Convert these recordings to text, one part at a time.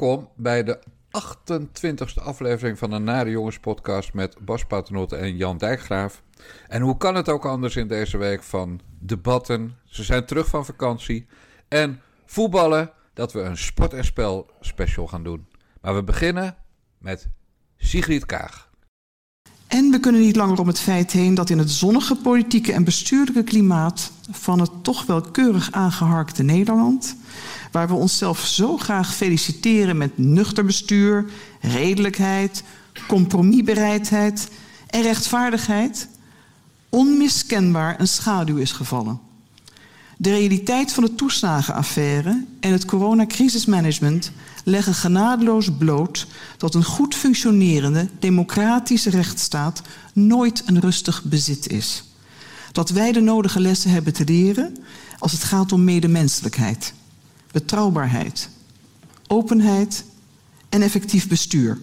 Welkom bij de 28e aflevering van de Nare Jongens podcast met Bas Paternotte en Jan Dijkgraaf. En hoe kan het ook anders in deze week van debatten? Ze zijn terug van vakantie en voetballen dat we een sport en spel special gaan doen. Maar we beginnen met Sigrid Kaag. En we kunnen niet langer om het feit heen dat in het zonnige politieke en bestuurlijke klimaat van het toch wel keurig aangeharkte Nederland, waar we onszelf zo graag feliciteren met nuchter bestuur, redelijkheid, compromisbereidheid en rechtvaardigheid, onmiskenbaar een schaduw is gevallen. De realiteit van de toeslagenaffaire en het coronacrisismanagement leggen genadeloos bloot dat een goed functionerende democratische rechtsstaat nooit een rustig bezit is. Dat wij de nodige lessen hebben te leren als het gaat om medemenselijkheid, betrouwbaarheid, openheid en effectief bestuur.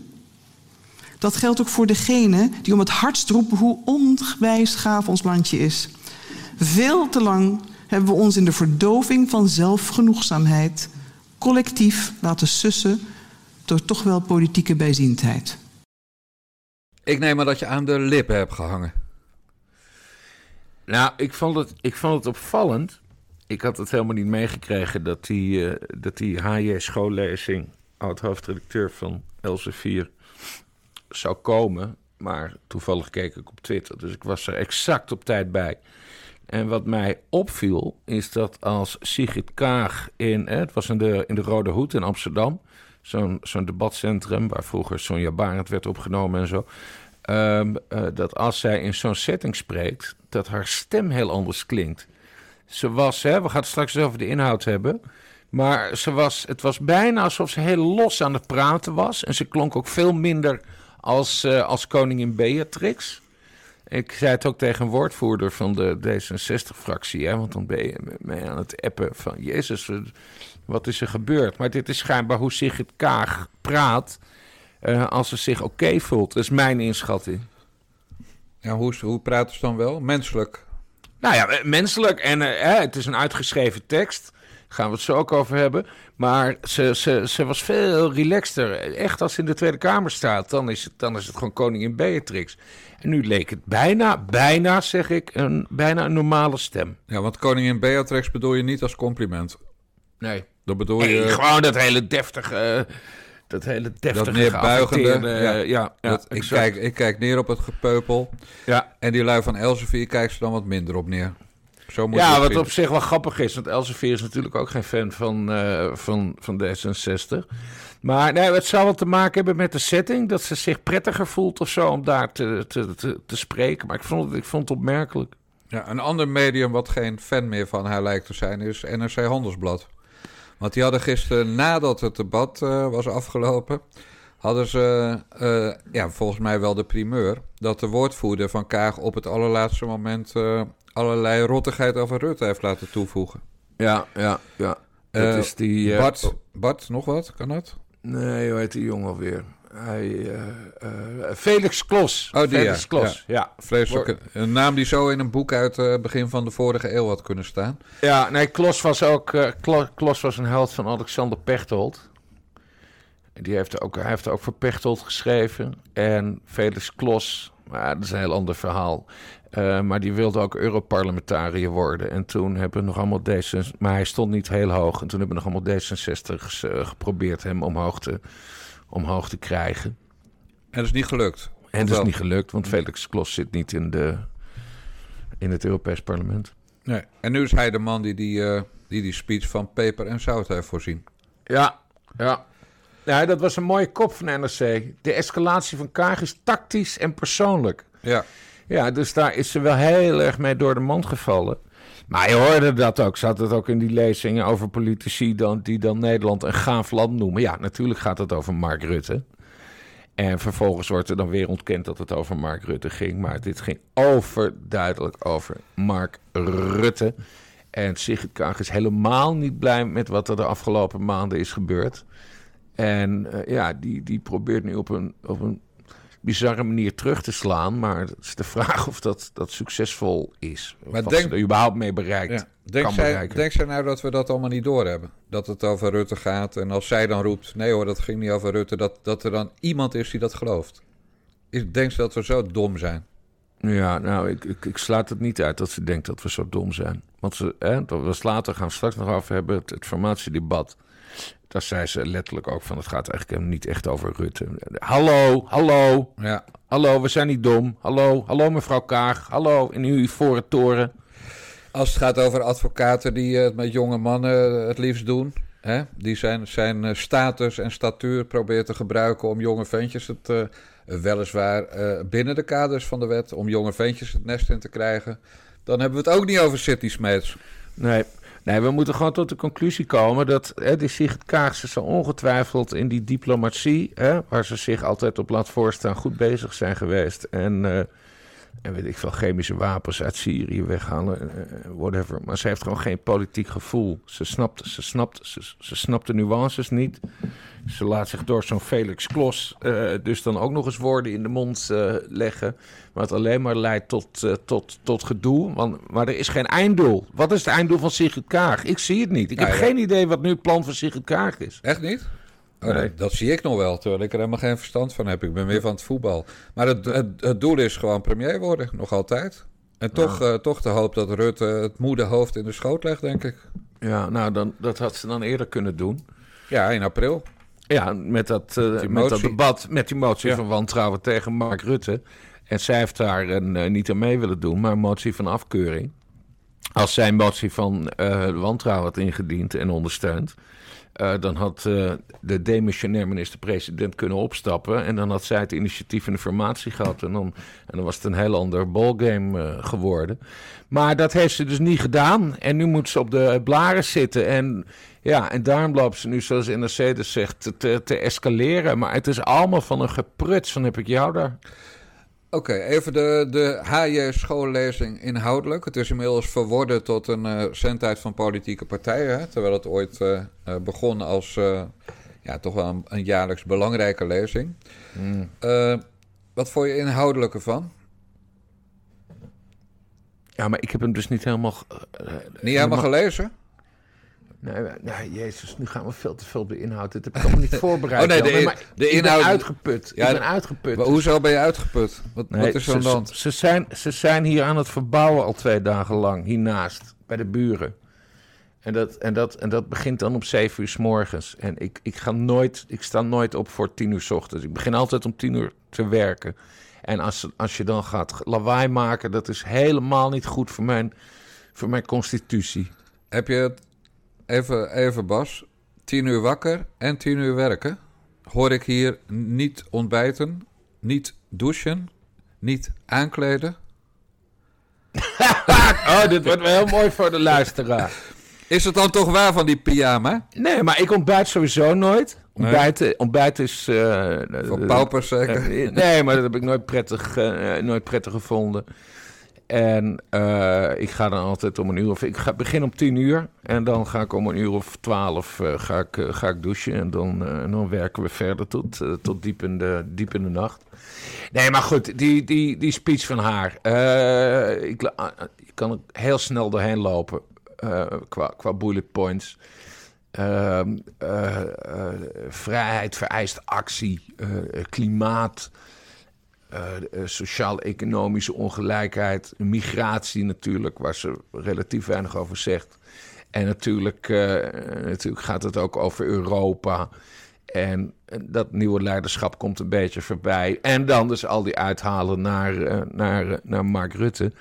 Dat geldt ook voor degenen die om het hardst roepen hoe ongewijs gaaf ons landje is. Veel te lang hebben we ons in de verdoving van zelfgenoegzaamheid collectief laten sussen door toch wel politieke bijziendheid. Ik neem maar dat je aan de lippen hebt gehangen. Nou, ik vond het, ik vond het opvallend. Ik had het helemaal niet meegekregen dat die, uh, dat die HJ schoollezing, oud-hoofdredacteur van Elsevier, zou komen. Maar toevallig keek ik op Twitter, dus ik was er exact op tijd bij. En wat mij opviel, is dat als Sigrid Kaag in, het was in de, in de Rode Hoed in Amsterdam, zo'n zo'n debatcentrum waar vroeger Sonja Barend werd opgenomen en zo. Um, uh, dat als zij in zo'n setting spreekt, dat haar stem heel anders klinkt. Ze was, hè, we gaan het straks over de inhoud hebben. Maar ze was, het was bijna alsof ze heel los aan het praten was. En ze klonk ook veel minder als, uh, als koningin Beatrix. Ik zei het ook tegen een woordvoerder van de D66-fractie. Want dan ben je mee aan het appen van... Jezus, wat is er gebeurd? Maar dit is schijnbaar hoe Sigrid Kaag praat... Uh, als ze zich oké voelt. Dat is mijn inschatting. Ja, hoe, hoe praat ze dan wel? Menselijk? Nou ja, menselijk. En uh, het is een uitgeschreven tekst. Daar gaan we het zo ook over hebben. Maar ze, ze, ze was veel relaxter. Echt als ze in de Tweede Kamer staat, dan is het, dan is het gewoon koningin Beatrix. En nu leek het bijna, bijna zeg ik, een, bijna een normale stem. Ja, want koningin Beatrix bedoel je niet als compliment. Nee. Dat bedoel nee, je... gewoon dat hele deftige... Uh, dat hele deftige, dat neerbuigende. Ja, ja, ja dat, ik, kijk, ik kijk neer op het gepeupel. Ja. En die lui van Elsevier kijkt ze dan wat minder op neer. Zo moet ja, wat zien. op zich wel grappig is. Want Elsevier is natuurlijk ook geen fan van, uh, van, van D66. Maar nee, het zou wel te maken hebben met de setting. Dat ze zich prettiger voelt of zo om daar te, te, te, te spreken. Maar ik vond, het, ik vond het opmerkelijk. Ja, een ander medium wat geen fan meer van haar lijkt te zijn is NRC Handelsblad. Want die hadden gisteren, nadat het debat uh, was afgelopen, hadden ze uh, ja, volgens mij wel de primeur dat de woordvoerder van Kaag op het allerlaatste moment uh, allerlei rottigheid over Rutte heeft laten toevoegen. Ja, ja, ja. Dat is die. Bart, Bart, nog wat? Kan dat? Nee, hoe heet die jongen alweer? Hij, uh, uh, Felix Klos. Oh, die Felix ja. Klos, ja. Een naam die zo in een boek uit het uh, begin van de vorige eeuw had kunnen staan. Ja, nee, Klos was ook... Klos, Klos was een held van Alexander Pechtold. Die heeft ook, hij heeft ook voor Pechtold geschreven. En Felix Klos, maar dat is een heel ander verhaal. Maar die wilde ook Europarlementariër worden. En toen hebben we nog allemaal D66... Maar hij stond niet heel hoog. En toen hebben we nog allemaal D66's uh, geprobeerd hem omhoog te, omhoog te krijgen. En dat is niet gelukt? En dat is niet gelukt, want Felix Klos zit niet in, de, in het Europees Parlement. Nee. En nu is hij de man die die, uh, die, die speech van peper en zout heeft voorzien. Ja, ja. Ja, dat was een mooie kop van NRC. De escalatie van Kaag is tactisch en persoonlijk. Ja. Ja, dus daar is ze wel heel erg mee door de mand gevallen. Maar je hoorde dat ook. Zat het ook in die lezingen over politici dan, die dan Nederland een gaaf land noemen. Ja, natuurlijk gaat het over Mark Rutte. En vervolgens wordt er dan weer ontkend dat het over Mark Rutte ging. Maar dit ging overduidelijk over Mark Rutte. En Sigrid Kaag is helemaal niet blij met wat er de afgelopen maanden is gebeurd. En uh, ja, die, die probeert nu op een, op een bizarre manier terug te slaan. Maar het is de vraag of dat, dat succesvol is. Maar of denk- ze er überhaupt mee bereikt. Ja. Denk, zij, bereiken. denk zij nou dat we dat allemaal niet doorhebben? Dat het over Rutte gaat en als zij dan roept... nee hoor, dat ging niet over Rutte... dat, dat er dan iemand is die dat gelooft. Is, denkt ze dat we zo dom zijn? Ja, nou, ik, ik, ik sluit het niet uit dat ze denkt dat we zo dom zijn. Want ze, hè, we later gaan we straks nog over hebben, het, het formatiedebat. Daar zei ze letterlijk ook van, het gaat eigenlijk niet echt over Rutte. Hallo, hallo, Ja, hallo, we zijn niet dom. Hallo, hallo mevrouw Kaag. Hallo, in uw ivoren toren. Als het gaat over advocaten die eh, het met jonge mannen eh, het liefst doen. Hè? Die zijn, zijn eh, status en statuur proberen te gebruiken om jonge ventjes het. weliswaar eh, binnen de kaders van de wet. om jonge ventjes het nest in te krijgen. Dan hebben we het ook niet over City Smeets. Nee, nee, we moeten gewoon tot de conclusie komen dat hè, die Sigrid Kaag ze zo ongetwijfeld in die diplomatie, hè, waar ze zich altijd op laat voorstaan, goed bezig zijn geweest. En, eh, en weet ik veel, chemische wapens uit Syrië weghalen, eh, whatever. Maar ze heeft gewoon geen politiek gevoel. Ze snapt, ze snapt, ze, ze snapt de nuances niet. Ze laat zich door zo'n Felix Klos eh, dus dan ook nog eens woorden in de mond eh, leggen. Wat alleen maar leidt tot, eh, tot, tot gedoe. Want, maar er is geen einddoel. Wat is het einddoel van Sigrid Kaag? Ik zie het niet. Ik Nou heb ja. geen idee wat nu het plan van Sigrid Kaag is. Echt niet? Oh, Nee. dat, dat zie ik nog wel, terwijl ik er helemaal geen verstand van heb. Ik ben weer van het voetbal. Maar het, het, het doel is gewoon premier worden, nog altijd. En toch, eh, toch de hoop dat Rutte het moede hoofd in de schoot legt, denk ik. Ja, nou, dan, dat had ze dan eerder kunnen doen. Ja, in april. Ja, met dat, eh, met dat motie. debat, met die motie Ja. van wantrouwen tegen Mark Rutte. En zij heeft daar een, eh, niet aan mee willen doen, maar een motie van afkeuring. Als zij een motie van eh, wantrouwen had ingediend en ondersteund, eh, dan had eh, de demissionair minister-president kunnen opstappen. En dan had zij het initiatief in de formatie gehad. En dan, en dan was het een heel ander ballgame eh, geworden. Maar dat heeft ze dus niet gedaan. En nu moet ze op de blaren zitten. En ja, en daarom loopt ze nu, zoals NRC dus zegt, te, te escaleren. Maar het is allemaal van een gepruts van heb ik jou daar. Oké, even de, de HJ schoollezing inhoudelijk. Het is inmiddels verworden tot een eh zendtijd van politieke partijen. Hè? Terwijl het ooit eh, begon als ja, toch wel een, een jaarlijks belangrijke lezing. Eh, wat vond je inhoudelijk ervan? Ja, maar ik heb hem dus niet helemaal... Niet helemaal gelezen? Nee, nee, jezus, nu gaan we veel te veel op de inhoud. Dit heb ik allemaal niet voorbereid. Oh, nee, de maar de ik inhoud- ben uitgeput. Ja, ik ben uitgeput. Maar hoezo ben je uitgeput? Wat, Nee, wat is er aan de ze, hand? ze, zijn, ze zijn hier aan het verbouwen al twee dagen lang, hiernaast, bij de buren. En dat, en dat, en dat begint dan om zeven uur s morgens. En ik, ik, ga nooit, ik sta nooit op voor tien uur s ochtends. Ik begin altijd om tien uur te werken. En als, als je dan gaat lawaai maken, dat is helemaal niet goed voor mijn, voor mijn constitutie. Heb je het, even, even Bas, tien uur wakker en tien uur werken? Hoor ik hier niet ontbijten, niet douchen, niet aankleden? Oh, dit wordt wel heel mooi voor de luisteraar. Is het dan toch waar van die pyjama? Nee, maar ik ontbijt sowieso nooit. Ontbijten, ontbijt is... eh, Voor paupers zeker? Eh, nee, maar dat heb ik nooit prettig, eh, nooit prettig gevonden. En eh, ik ga dan altijd om een uur of... Ik ga, begin om tien uur en dan ga ik om een uur of twaalf eh, ga ik, eh, ga ik douchen. En dan, dan werken we verder tot, tot diep, in de, diep in de nacht. Nee, maar goed, die, die, die speech van haar. ik, la- ah, je kan heel snel doorheen lopen qua, qua bullet points. Ehm, eh, eh, vrijheid vereist actie, klimaat, eh, eh, sociaal-economische ongelijkheid, migratie natuurlijk, waar ze relatief weinig over zegt. En natuurlijk, eh, natuurlijk gaat het ook over Europa. En dat nieuwe leiderschap komt een beetje voorbij. En dan dus al die uithalen naar, naar, naar Mark Rutte.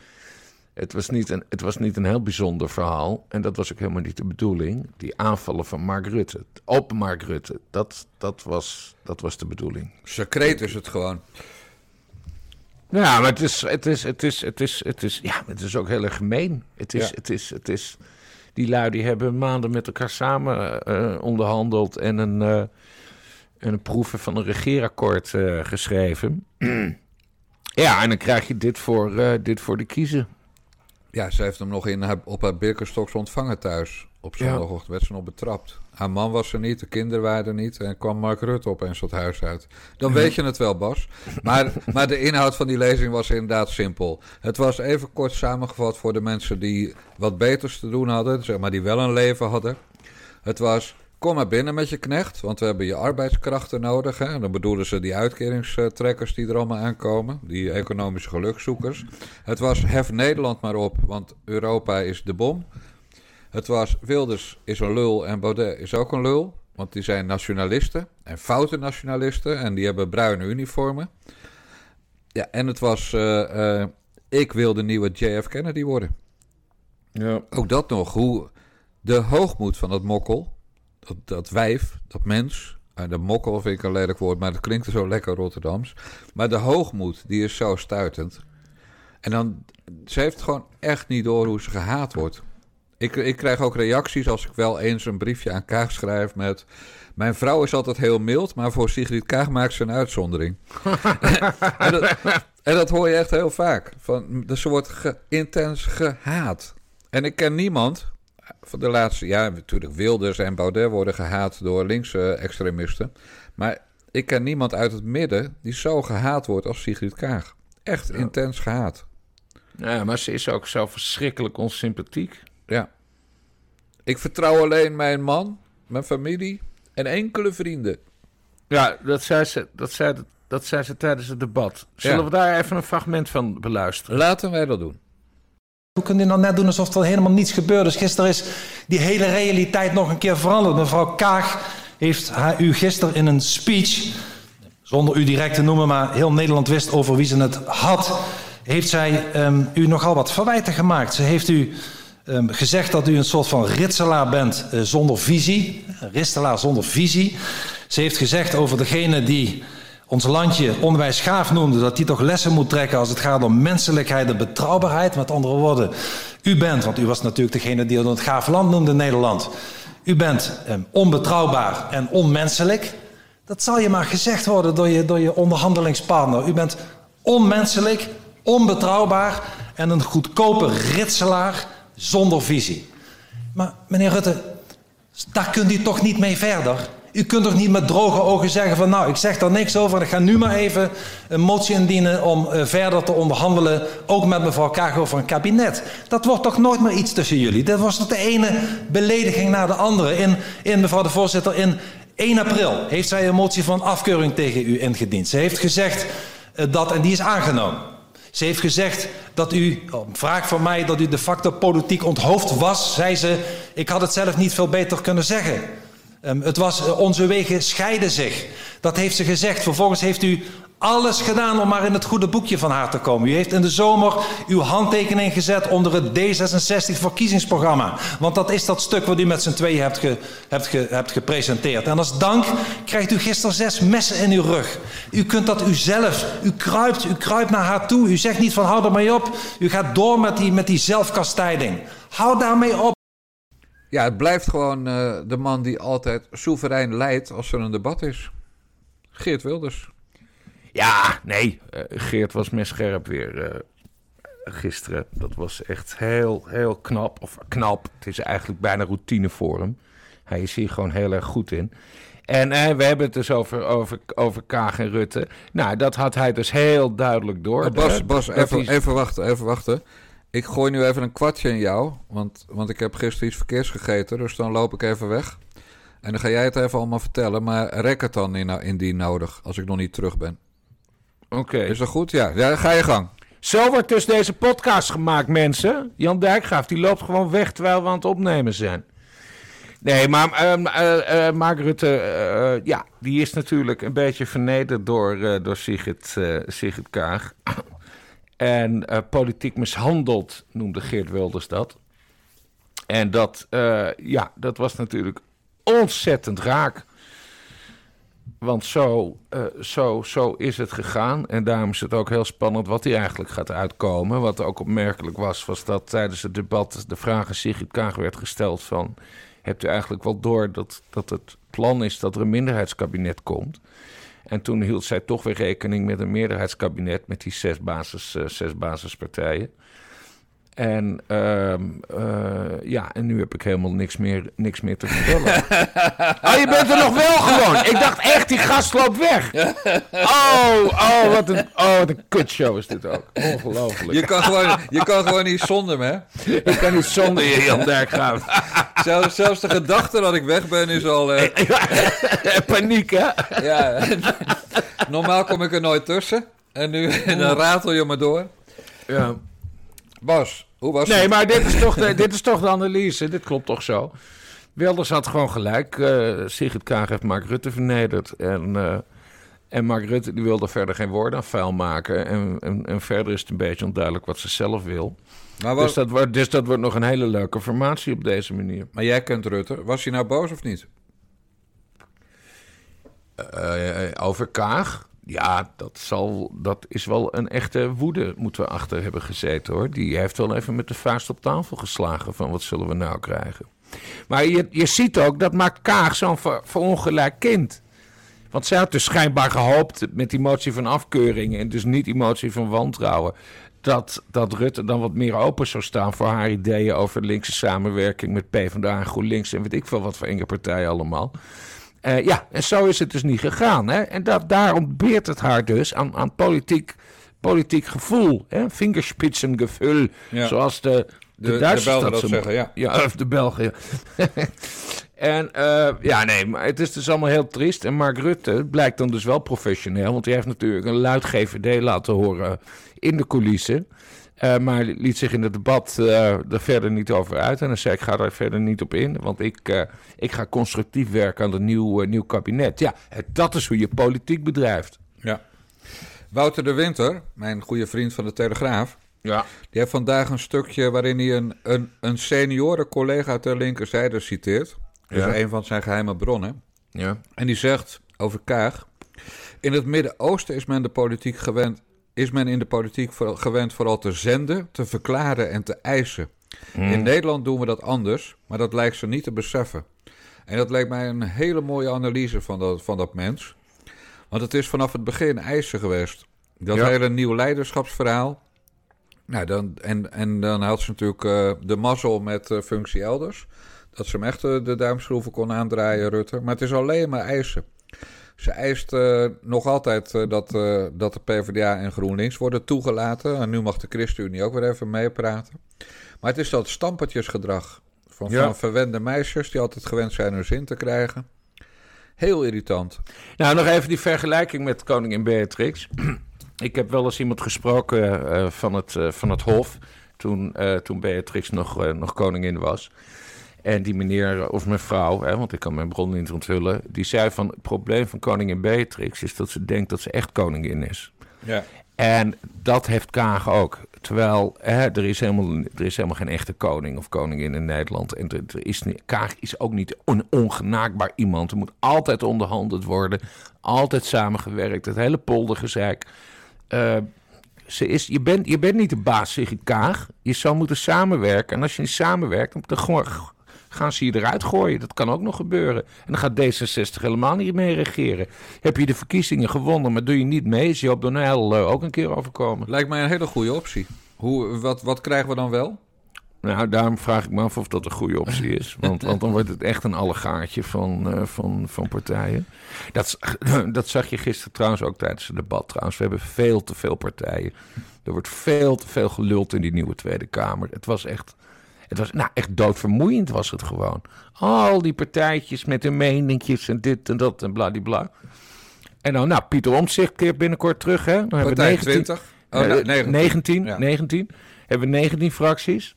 Het was, niet een, het was niet een heel bijzonder verhaal. En dat was ook helemaal niet de bedoeling. Die aanvallen van Mark Rutte. Op Mark Rutte. Dat, dat, was, dat was de bedoeling. Secreet is het gewoon. Ja, maar het is, het is, het is, het is, het is, ja, het is ook heel erg gemeen. Het is, Ja. het is, het is, die lui die hebben maanden met elkaar samen eh, onderhandeld en een, eh, en een proeven van een regeerakkoord eh, geschreven. ja, en dan krijg je dit voor, eh, dit voor de kiezen. Ja, ze heeft hem nog in haar, op haar Birkenstocks ontvangen thuis. Op Ja. zondagochtend werd ze nog betrapt. Haar man was er niet, de kinderen waren er niet. En kwam Mark Rutte opeens het huis uit. Dan weet je het wel, Bas. Maar, maar de inhoud van die lezing was inderdaad simpel. Het was even kort samengevat voor de mensen die wat beters te doen hadden. Zeg maar die wel een leven hadden. Het was Kom maar binnen met je knecht, want we hebben je arbeidskrachten nodig. Hè? En dan bedoelen ze die uitkeringstrekkers die er allemaal aankomen, die economische gelukzoekers. Het was hef Nederland maar op, want Europa is de bom. Het was Wilders is een lul en Baudet is ook een lul, want die zijn nationalisten en foute nationalisten en die hebben bruine uniformen. Ja, en het was uh, uh, ik wil de nieuwe JF Kennedy worden. Ja. Ook dat nog, hoe de hoogmoed van dat mokkel dat, dat wijf, dat mens. Uh, de mokkel vind ik een lelijk woord, maar dat klinkt zo lekker Rotterdams. Maar de hoogmoed, die is zo stuitend. En dan, ze heeft gewoon echt niet door hoe ze gehaat wordt. Ik, ik krijg ook reacties als ik wel eens een briefje aan Kaag schrijf met... Mijn vrouw is altijd heel mild, maar voor Sigrid Kaag maakt ze een uitzondering. en, dat, en, dat, hoor je echt heel vaak. Van, dus ze wordt intens gehaat. En ik ken niemand, van de laatste jaren, natuurlijk Wilders en Baudet worden gehaat door linkse extremisten. Maar ik ken niemand uit het midden die zo gehaat wordt als Sigrid Kaag. Echt intens gehaat. Ja, maar ze is ook zo verschrikkelijk onsympathiek. Ja. Ik vertrouw alleen mijn man, mijn familie en enkele vrienden. Ja, dat zei ze, dat zei, dat zei ze tijdens het debat. Zullen we daar even een fragment van beluisteren? Laten wij dat doen. Hoe kunt u nou net doen alsof er helemaal niets gebeurd is? Gisteren is die hele realiteit nog een keer veranderd. Mevrouw Kaag heeft u gisteren in een speech, zonder u direct te noemen, maar heel Nederland wist over wie ze het had, heeft zij um, u nogal wat verwijten gemaakt. Ze heeft u um, gezegd dat u een soort van ritselaar bent uh, zonder visie. Ritselaar zonder visie. Ze heeft gezegd over degene die ons landje onderwijs gaaf noemde, dat hij toch lessen moet trekken als het gaat om menselijkheid en betrouwbaarheid. Met andere woorden, u bent, want u was natuurlijk degene die het gaaf land noemde, Nederland. U bent eh, onbetrouwbaar en onmenselijk. Dat zal je maar gezegd worden door je, door je onderhandelingspartner. U bent onmenselijk, onbetrouwbaar en een goedkope ritselaar zonder visie. Maar meneer Rutte, daar kunt u toch niet mee verder? U kunt toch niet met droge ogen zeggen van nou, ik zeg daar niks over. Ik ga nu maar even een motie indienen om uh, verder te onderhandelen. Ook met mevrouw Kaag over een kabinet. Dat wordt toch nooit meer iets tussen jullie. Dat was de ene belediging na de andere. In, in mevrouw de voorzitter, in 1 april heeft zij een motie van afkeuring tegen u ingediend. Ze heeft gezegd uh, dat, en die is aangenomen. Ze heeft gezegd dat u, op vraag van mij, dat u de facto politiek onthoofd was. Zei ze, ik had het zelf niet veel beter kunnen zeggen. Um, het was, uh, onze wegen scheiden zich. Dat heeft ze gezegd. Vervolgens heeft u alles gedaan om maar in het goede boekje van haar te komen. U heeft in de zomer uw handtekening gezet onder het D66 verkiezingsprogramma. Want dat is dat stuk wat u met z'n tweeën hebt, hebt, hebt gepresenteerd. En als dank krijgt u gisteren zes messen in uw rug. U kunt dat u zelf. U kruipt, u kruipt naar haar toe. U zegt niet van hou er mee op. U gaat door met die, met die zelfkastijding. Hou daarmee op. Ja, het blijft gewoon uh, de man die altijd soeverein leidt als er een debat is. Geert Wilders. Ja, nee. Uh, Geert was scherp weer uh, gisteren. Dat was echt heel, heel knap. Of knap. Het is eigenlijk bijna routine voor hem. Hij is hier gewoon heel erg goed in. En we hebben het dus over, over, over Kaag en Rutte. Nou, dat had hij dus heel duidelijk door. Bas, Bas even, even wachten, even wachten. Ik gooi nu even een kwartje in jou, want, want ik heb gisteren iets verkeers gegeten, dus dan loop ik even weg. En dan ga jij het even allemaal vertellen, maar rek het dan in, indien nodig, als ik nog niet terug ben. Oké. Is dat goed? Ja. ja, ga je gang. Zo wordt dus deze podcast gemaakt, mensen. Jan Dijkgraaf, die loopt gewoon weg terwijl we aan het opnemen zijn. Nee, maar uh, uh, Mark Rutte, ja, die is natuurlijk een beetje vernederd door, door Sigrid, Sigrid Kaag. En uh, politiek mishandeld noemde Geert Wilders dat. En dat, uh, ja, dat was natuurlijk ontzettend raak. Want zo, uh, zo, zo is het gegaan. En daarom is het ook heel spannend wat hij eigenlijk gaat uitkomen. Wat ook opmerkelijk was, was dat tijdens het debat de vraag aan Sigrid Kaag werd gesteld van... hebt u eigenlijk wel door dat, dat het plan is dat er een minderheidskabinet komt... En toen hield zij toch weer rekening met een meerderheidskabinet met die zes, basis, uh, zes basispartijen. En, ehm, eh, ja, en nu heb ik helemaal niks meer, niks meer te vertellen. oh, je bent er nog wel gewoon. Ik dacht echt, die gast loopt weg. Oh, oh, wat een, oh, wat een kutshow is dit ook. Ongelooflijk. Je kan gewoon, je kan gewoon niet zonder me? Ik kan niet zonder je, Jan Dijkgraaf. Zelfs, zelfs de gedachte dat ik weg ben is al... eh, Paniek, hè? ja, normaal kom ik er nooit tussen. En nu dan ratel je me door. Ja. Bas, hoe was Nee, het? maar dit is, toch de, dit is toch de analyse. Dit klopt toch zo. Wilders had gewoon gelijk. eh Sigrid Kaag heeft Mark Rutte vernederd. En, eh, en Mark Rutte die wilde verder geen woorden aan vuil maken. En, en, en verder is het een beetje onduidelijk wat ze zelf wil. Maar, Dus, dat wordt, dus dat wordt nog een hele leuke formatie op deze manier. maar jij kent Rutte. Was hij nou boos of niet? Eh, over Kaag? Ja, dat, zal, dat is wel een echte woede moeten we achter hebben gezeten hoor. Die heeft wel even met de vuist op tafel geslagen van wat zullen we nou krijgen. Maar je, je ziet ook, dat maakt Kaag zo'n ver, verongelijk kind. Want zij had dus schijnbaar gehoopt met die motie van afkeuring... en dus niet die motie van wantrouwen... Dat, dat Rutte dan wat meer open zou staan voor haar ideeën over linkse samenwerking met PvdA en GroenLinks... en weet ik veel wat voor enge partijen allemaal. Eh, ja, en zo is het dus niet gegaan. Hè? En dat, daar ontbeert het haar dus aan, aan politiek, politiek gevoel. Hè? Fingerspitsengevoel, Ja. zoals de, de, de Duitsers Belgen dat zo zeggen, ja. ja, of de Belgen. ja. en eh, ja, nee, maar het is dus allemaal heel triest. En Mark Rutte blijkt dan dus wel professioneel. Want hij heeft natuurlijk een luid GVD laten horen in de coulissen. Eh, maar liet zich in het debat eh, er verder niet over uit. En dan zei ik, ga daar verder niet op in. Want ik, eh, ik ga constructief werken aan een nieuw, nieuw kabinet. Ja, dat is hoe je politiek bedrijft. Ja. Wouter de Winter, mijn goede vriend van de Telegraaf... Ja. die heeft vandaag een stukje waarin hij een, een, een senioren collega ter linkerzijde citeert. Dat Ja. is een van zijn geheime bronnen. Ja. En die zegt over Kaag... In het Midden-Oosten is men, de politiek gewend, is men in de politiek gewend vooral te zenden, te verklaren en te eisen. In Nederland doen we dat anders, maar dat lijkt ze niet te beseffen. En dat lijkt mij een hele mooie analyse van dat, van dat mens. Want het is vanaf het begin eisen geweest. Dat Ja. hele nieuw leiderschapsverhaal. Nou, dan, en, en dan had ze natuurlijk eh, de mazzel met eh, functie elders. Dat ze hem echt eh, de duimschroeven kon aandraaien, Rutte. Maar het is alleen maar eisen. Ze eist eh, nog altijd eh, dat, eh, dat de PvdA en GroenLinks worden toegelaten. En nu mag de ChristenUnie ook weer even meepraten. Maar het is dat stampertjesgedrag van, Ja. van verwende meisjes... die altijd gewend zijn hun zin te krijgen. Heel irritant. Nou, nog even die vergelijking met koningin Beatrix. Ik heb wel eens iemand gesproken van, het, van het Hof. Toen, toen Beatrix nog, nog koningin was. En die meneer eh, of mevrouw, hè, want ik kan mijn bron niet onthullen. die zei van: Het probleem van koningin Beatrix is dat ze denkt dat ze echt koningin is. Ja. En dat heeft Kaag ook. Terwijl hè, er, is helemaal, er is helemaal geen echte koning of koningin in Nederland. En er, er is, Kaag is ook niet een ongenaakbaar iemand. Er moet altijd onderhandeld worden. Altijd samengewerkt. Het hele poldergezeik. Eh, ze is, je, bent, je bent niet de baas, Sigrid Kaag. Je zou moeten samenwerken. En als je niet samenwerkt, dan, gaan ze je eruit gooien. Dat kan ook nog gebeuren. En dan gaat D66 helemaal niet mee regeren. Heb je de verkiezingen gewonnen, maar doe je niet mee... is Joop Don Uyl eh, ook een keer overkomen. Lijkt mij een hele goede optie. Hoe, wat, wat krijgen we dan wel? Nou, daarom vraag ik me af of dat een goede optie is. Want, want dan wordt het echt een allegaartje van, eh, van, van partijen. Dat, dat zag je gisteren trouwens ook tijdens het debat. Trouwens, we hebben veel te veel partijen. Er wordt veel te veel geluld in die nieuwe Tweede Kamer. Het was echt, het was, nou, echt doodvermoeiend was het gewoon. Al die partijtjes met hun meningjes en dit en dat en bladibla. En dan, nou, Pieter Omtzigt keert binnenkort terug, hè? Dan hebben we Partij 19 20? Oh, eh, nee, 19. 19, Ja. 19. Hebben we 19 fracties.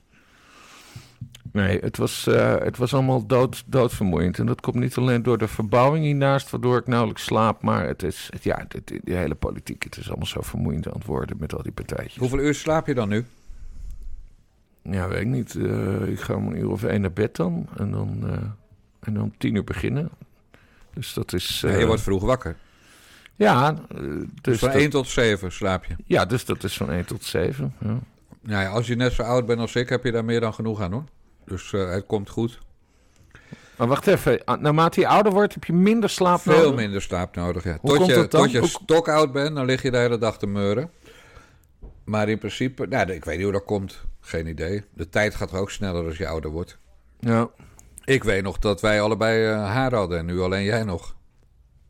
Nee, het was, eh, het was allemaal dood, doodvermoeiend. En dat komt niet alleen door de verbouwing hiernaast, waardoor ik nauwelijks slaap. Maar het is, het, ja, de, de, die hele politiek, het is allemaal zo vermoeiend aan het worden met al die partijtjes. Hoeveel uur slaap je dan nu? Ja, weet ik niet. Eh, ik ga om een uur of één naar bed dan. En dan, eh, en dan om tien uur beginnen. Dus dat is... Ja, eh, je wordt vroeg wakker. ja, eh, Dus dus van dat, 1 tot 7 slaap je. ja, dus dat is van 1 tot 7. Ja. Nou ja, als je net zo oud bent als ik, heb je daar meer dan genoeg aan hoor. Dus eh, het komt goed. Maar wacht even, ah, naarmate je ouder wordt, heb je minder slaap Veel nodig? minder slaap nodig. Ja. Hoe Tot, komt je, dat dan? tot je stokoud bent, dan lig je de hele dag te meuren. Maar in principe, nou, ik weet niet hoe dat komt. Geen idee. De tijd gaat ook sneller als je ouder wordt. Ja. Ik weet nog dat wij allebei uh, haar hadden en nu alleen jij nog.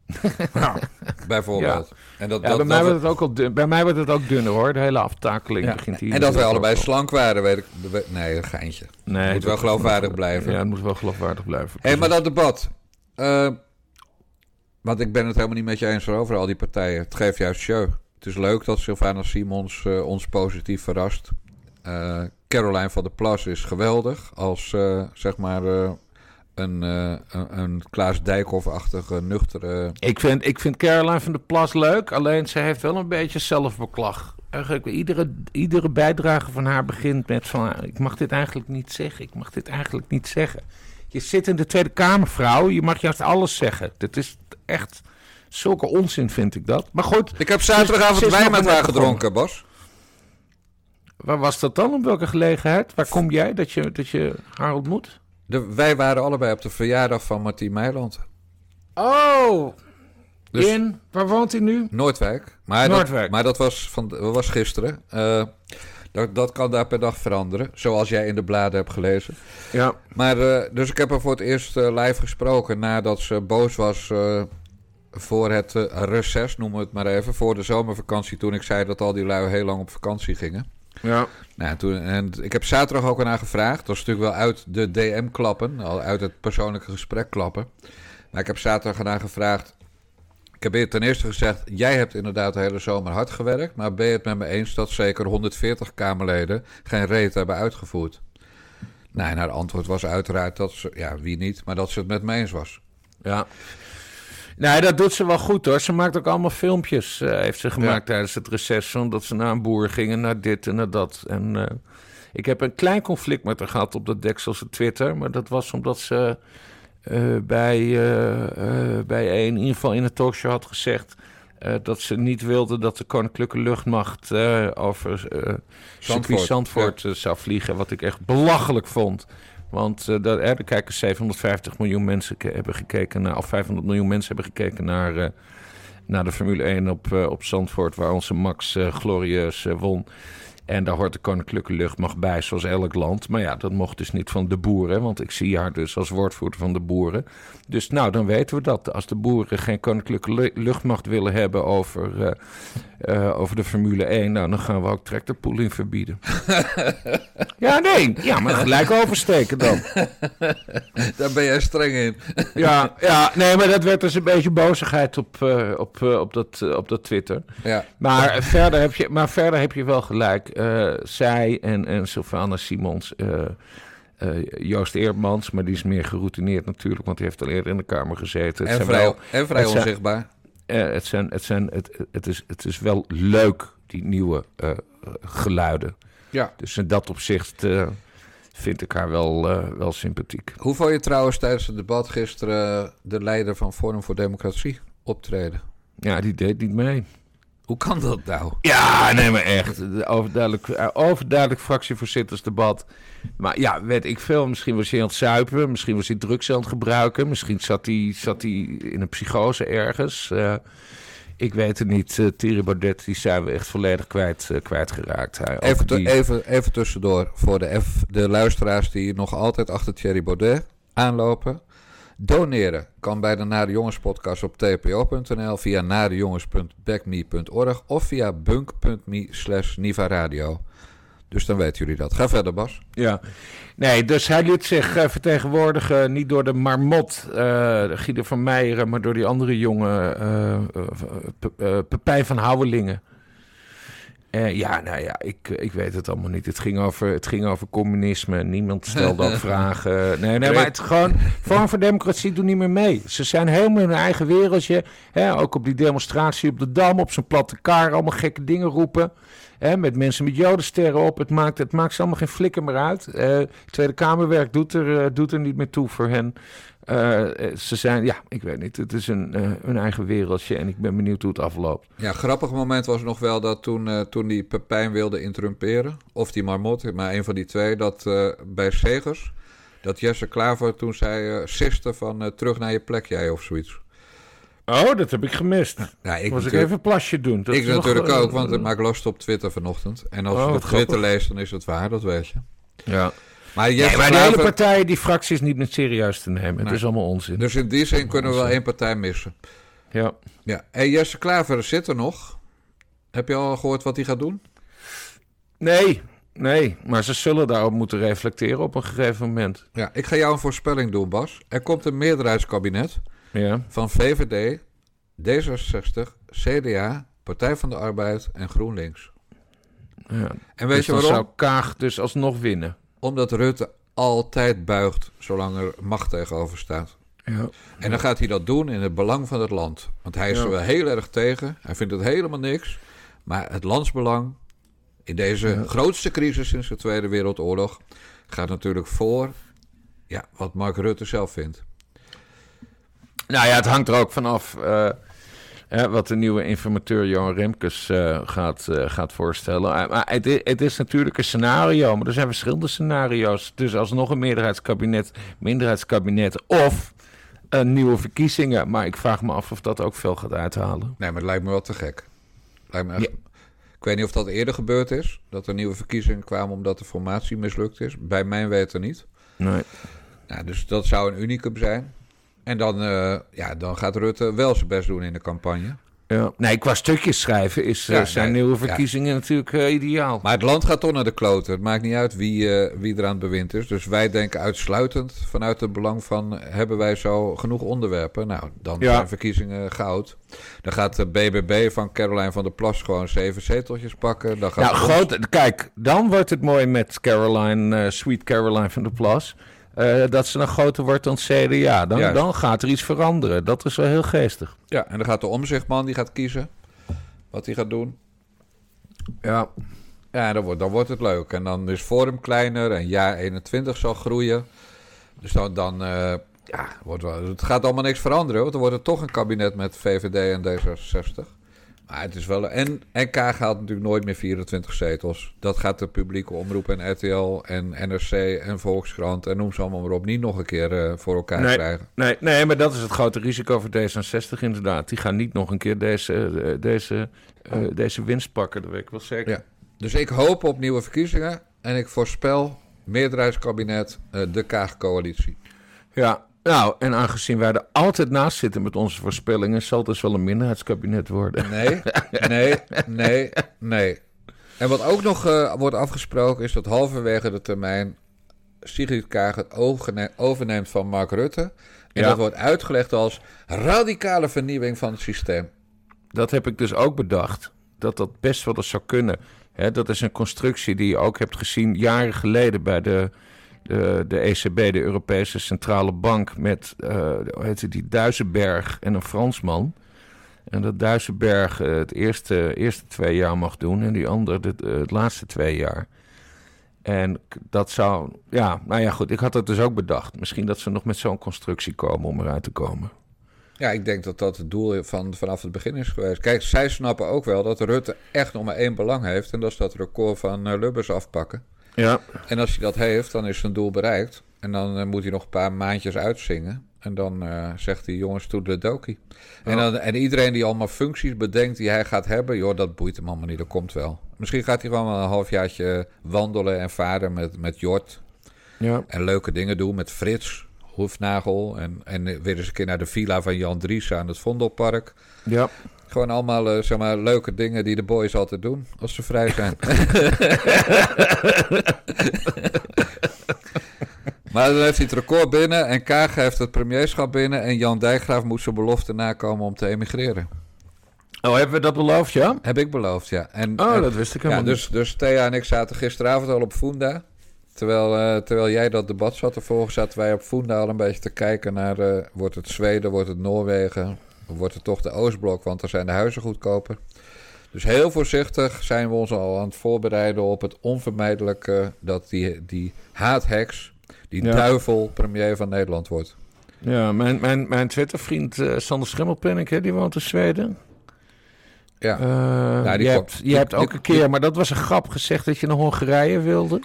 Bijvoorbeeld. En dat, ja, dat, bij, mij wordt het ook al dun, bij mij wordt het ook dunner hoor. De hele aftakeling ja. begint hier. En dat wij allebei slank waren, weet ik. Nee, een geintje. Nee, het moet wel geloofwaardig blijven. Ja, het moet wel geloofwaardig blijven. Hé, hey, maar dat debat. Uh, want ik ben het helemaal niet met je eens over al die partijen. Het geeft juist show. Het is leuk dat Sylvana Simons uh, ons positief verrast. Uh, Caroline van der Plas is geweldig als, zeg maar een, uh, een, een Klaas Dijkhoff-achtige, nuchtere... Ik vind, ik vind Caroline van der Plas leuk, alleen ze heeft wel een beetje zelfbeklag. Eigenlijk, iedere, iedere bijdrage van haar begint met van... ik mag dit eigenlijk niet zeggen, ik mag dit eigenlijk niet zeggen. Je zit in de Tweede Kamer, vrouw, je mag juist alles zeggen. Dit is echt zulke onzin, vind ik dat. Maar goed... Ik heb zaterdagavond wijn met haar gedronken, Bas. Waar was dat dan? Op welke gelegenheid? Waar kom jij dat je, dat je haar ontmoet? De, wij waren allebei op de verjaardag van Martien Meiland. Oh! Dus, in, waar woont hij nu? Noordwijk. Maar Noordwijk. Dat, maar dat was, van, dat was gisteren. Uh, dat, dat kan daar per dag veranderen. Zoals jij in de bladen hebt gelezen. Ja. Maar, uh, dus ik heb haar voor het eerst uh, live gesproken nadat ze boos was voor het reces, noemen we het maar even. Voor de zomervakantie, toen ik zei dat al die lui heel lang op vakantie gingen. Ja. Nou, toen, en ik heb zaterdag ook aan gevraagd. Dat is natuurlijk wel uit de DM klappen, al uit het persoonlijke gesprek klappen. Maar ik heb zaterdag aan gevraagd. Ik heb ten eerste gezegd: Jij hebt inderdaad de hele zomer hard gewerkt. Maar ben je het met me eens dat zeker 140 Kamerleden geen reet hebben uitgevoerd? Nou, en haar antwoord was uiteraard dat ze, ja, wie niet, maar dat ze het met me eens was. Ja. Nee, dat doet ze wel goed hoor. Ze maakt ook allemaal filmpjes, uh, heeft ze gemaakt tijdens het reces. Dat ze naar een boer gingen, naar dit en naar dat. En uh, ik heb een klein conflict met haar gehad op dat Dekselse Twitter. Maar dat was omdat ze uh, bij, bij een, in ieder geval in het talkshow had gezegd... dat ze niet wilde dat de Koninklijke Luchtmacht over Zandvoort, Zandvoort zou vliegen. Wat ik echt belachelijk vond. Want uh, dat, er kijken 750 miljoen mensen hebben gekeken naar, of 500 miljoen mensen hebben gekeken naar, naar de Formule 1 op, uh, op Zandvoort, waar onze Max glorieus won. En daar hoort de koninklijke luchtmacht bij, zoals elk land. Maar ja, dat mocht dus niet van de boeren, want ik zie haar dus als woordvoerder van de boeren. Dus nou, dan weten we dat. Als de boeren geen koninklijke luchtmacht willen hebben over, uh, uh, over de Formule 1, nou, dan gaan we ook tractorpooling verbieden. ja, nee. Ja, maar gelijk oversteken dan. Daar ben jij streng in. ja, ja, nee, maar dat werd dus een beetje bozigheid op, uh, op, op, dat, op dat Twitter. Ja. Maar, verder heb je, maar verder heb je wel gelijk. zij en, en Sylvana Simons uh, Joost Eerdmans, maar die is meer geroutineerd natuurlijk, want hij heeft al eerder in de Kamer gezeten. Het en, vrij, wel, en vrij onzichtbaar. Zijn, uh, het, zijn, het, zijn, het, het, is, het is wel leuk, die nieuwe uh, geluiden. Ja. Dus in dat opzicht vind ik haar wel, wel sympathiek. Hoe vond je trouwens tijdens het debat gisteren de leider van Forum voor Democratie optreden? Ja, die deed niet mee. Hoe kan dat nou? Ja, nee, maar echt. Overduidelijk, overduidelijk fractievoorzittersdebat. Maar ja, weet ik veel. Misschien was hij aan het zuipen. Misschien was hij drugs aan het gebruiken. Misschien zat hij, zat hij in een psychose ergens. Uh, ik weet het niet. Uh, Thierry Baudet, die zijn we echt volledig kwijt, uh, kwijtgeraakt. Hij, even, die... even, even tussendoor. Voor de, F, de luisteraars die nog altijd achter Thierry Baudet aanlopen. Doneren kan bij de Nare Jongens podcast op tpo.nl, via narejongens.backme.org of via bunk.me slash nivaradio. Dus dan weten jullie dat. Ga verder, Bas. Ja. Nee, dus hij liet zich uh, vertegenwoordigen niet door de marmot uh, van Meijeren, maar door die andere jongen, uh, Pepijn van Houwelingen. Ja, nou ja, ik, ik weet het allemaal niet. Het ging over, het ging over communisme. Niemand stelde ook vragen. Nee, nee, maar het gewoon... Vorm voor Democratie doet niet meer mee. Ze zijn helemaal in hun eigen wereldje. Hè, ook op die demonstratie op de Dam, op zijn platte kar. Allemaal gekke dingen roepen. Hè, met mensen met jodensterren op. Het maakt, het maakt ze allemaal geen flikker meer uit. Uh, Tweede Kamerwerk doet er, uh, doet er niet meer toe voor hen. Uh, ze zijn, ja, ik weet niet. Het is een, een eigen wereldje en ik ben benieuwd hoe het afloopt. Ja, grappig moment was nog wel dat toen, toen die Pepijn wilde interrumperen, of die Marmot, maar een van die twee, dat bij Segers, dat Jesse Klaver toen zei, uh, sister van terug naar je plek jij of zoiets. Oh, dat heb ik gemist. Ja, ik, Was ik even een plasje doen. Dat ik is nog, natuurlijk eh, ook, want ik maak last op Twitter vanochtend. En als Oh, je het Twitter leest, dan is het waar, dat weet je. Ja. Maar, Nee, maar de hele partij, die fractie is niet meer serieus te nemen. Het is allemaal onzin. Dus in die zin kunnen we wel één partij missen. Ja. Ja. En Jesse Klaver zit er nog. Heb je al gehoord wat hij gaat doen? Nee, nee. Maar ze zullen daarop moeten reflecteren op een gegeven moment. Ja, ik ga jou een voorspelling doen, Bas. Er komt een meerderheidskabinet Ja. van VVD, D66, CDA, Partij van de Arbeid en GroenLinks. ja. En weet dus je dan waarom? zou Kaag dus alsnog winnen. Omdat Rutte altijd buigt zolang er macht tegenover staat. Ja. En dan gaat hij dat doen in het belang van het land. Want hij is Ja. er wel heel erg tegen. Hij vindt het helemaal niks. Maar het landsbelang in deze grootste crisis sinds de Tweede Wereldoorlog gaat natuurlijk voor ja, wat Mark Rutte zelf vindt. Nou ja, het hangt er ook vanaf eh, wat de nieuwe informateur Johan Remkes eh, gaat, eh, gaat voorstellen. Eh, maar het, het is natuurlijk een scenario, maar er zijn verschillende scenario's. Dus alsnog een meerderheidskabinet, minderheidskabinet of een nieuwe verkiezingen. Maar ik vraag me af of dat ook veel gaat uithalen. Nee, maar het lijkt me wel te gek. Lijkt me echt... Ja. Ik weet niet of dat eerder gebeurd is. Dat er nieuwe verkiezingen kwamen omdat de formatie mislukt is. Bij mijn weten niet. Nee. Nou, dus dat zou een unicum zijn. En dan, eh, ja, dan gaat Rutte wel zijn best doen in de campagne. Ja. Nee, qua stukjes schrijven is, eh, Ja, zijn nee, nieuwe ja. verkiezingen natuurlijk eh, ideaal. Maar het land gaat toch naar de kloten. Het maakt niet uit wie, eh, wie er aan het bewind is. Dus wij denken uitsluitend vanuit het belang van... hebben wij zo genoeg onderwerpen? Nou, dan Ja. zijn verkiezingen goud. Dan gaat de BBB van Caroline van der Plas gewoon zeven zeteltjes pakken. Dan gaat Nou, ons- groot, kijk, dan wordt het mooi met Caroline, Sweet Caroline van der Plas. Eh, dat ze dan groter wordt dan het CDA. Dan, Juist. dan gaat er iets veranderen. Dat is wel heel geestig. Ja, en dan gaat de omzichtman, die gaat kiezen wat hij gaat doen. Ja. Ja, dan wordt, dan wordt het leuk. En dan is Forum kleiner en jaar 21 zal groeien. Dus dan, dan eh, ja, wordt wel, het gaat allemaal niks veranderen. Want dan wordt het toch een kabinet met VVD en D66. Maar het is wel... En, en Kaag haalt natuurlijk nooit meer 24 zetels. Dat gaat de publieke omroep en RTL en NRC en Volkskrant... en noem ze allemaal maar op, niet nog een keer eh, voor elkaar Nee. krijgen. Nee, nee, maar dat is het grote risico voor D66 inderdaad. Die gaan niet nog een keer deze, eh, deze, eh, deze winst pakken, dat weet ik wel zeker. Ja. Dus ik hoop op nieuwe verkiezingen. En ik voorspel meerderheidskabinet, eh, de Kaag-coalitie. Ja, nou, en aangezien wij er altijd naast zitten met onze voorspellingen... zal het dus wel een minderheidskabinet worden. Nee, nee, nee, nee. En wat ook nog eh, wordt afgesproken is dat halverwege de termijn Sigrid Kaag het overne- overneemt van Mark Rutte. En Ja. dat wordt uitgelegd als radicale vernieuwing van het systeem. Dat heb ik dus ook bedacht. Dat dat best wel eens zou kunnen. Dat is een constructie die je ook hebt gezien jaren geleden bij de, de, de ECB, de Europese Centrale Bank, met eh, heette die Duisenberg en een Fransman. En dat Duisenberg eh, het eerste, eerste twee jaar mag doen en die ander de, eh, het laatste twee jaar. En dat zou, ja, nou ja, goed. Ik had het dus ook bedacht. Misschien dat ze nog met zo'n constructie komen om eruit te komen. Ja, ik denk dat dat het doel van, vanaf het begin is geweest. Kijk, zij snappen ook wel dat Rutte echt nog maar één belang heeft. En dat is dat record van eh, Lubbers afpakken. Ja, En als hij dat heeft, dan is zijn doel bereikt. En dan eh, moet hij nog een paar maandjes uitzingen. En dan eh, zegt hij, jongens, toedeledokie. En, dan, en iedereen die allemaal functies bedenkt die hij gaat hebben... joh, dat boeit hem allemaal niet, dat komt wel. Misschien gaat hij gewoon een halfjaartje wandelen en varen met, met Jort. ja. En leuke dingen doen met Frits, Hoefnagel. En, en weer eens een keer naar de villa van Jan Dries aan het Vondelpark. ja. Gewoon allemaal eh, zeg maar, leuke dingen die de boys altijd doen als ze vrij zijn. maar dan heeft hij het record binnen en Kaag heeft het premierschap binnen... en Jan Dijkgraaf moet zijn belofte nakomen om te emigreren. Oh, hebben we dat beloofd, ja? Heb ik beloofd, ja. En, Oh, en- dat wist ik ja, helemaal dus, dus Thea en ik zaten gisteravond al op Funda. Terwijl, eh, terwijl jij dat debat zat te volgen, zaten wij op Funda al een beetje te kijken naar... eh, wordt het Zweden, wordt het Noorwegen, wordt het toch de Oostblok, want dan zijn de huizen goedkoper. Dus heel voorzichtig zijn we ons al aan het voorbereiden op het onvermijdelijke... dat die, die haatheks, die Ja. duivel premier van Nederland wordt. Ja, mijn, mijn, mijn Twittervriend eh, Sander Schimmelpenninck, hè, die woont in Zweden. Ja, Eh, Nou, die je hebt, je die- hebt ook die- een keer, maar dat was een grap gezegd dat je naar Hongarije wilde.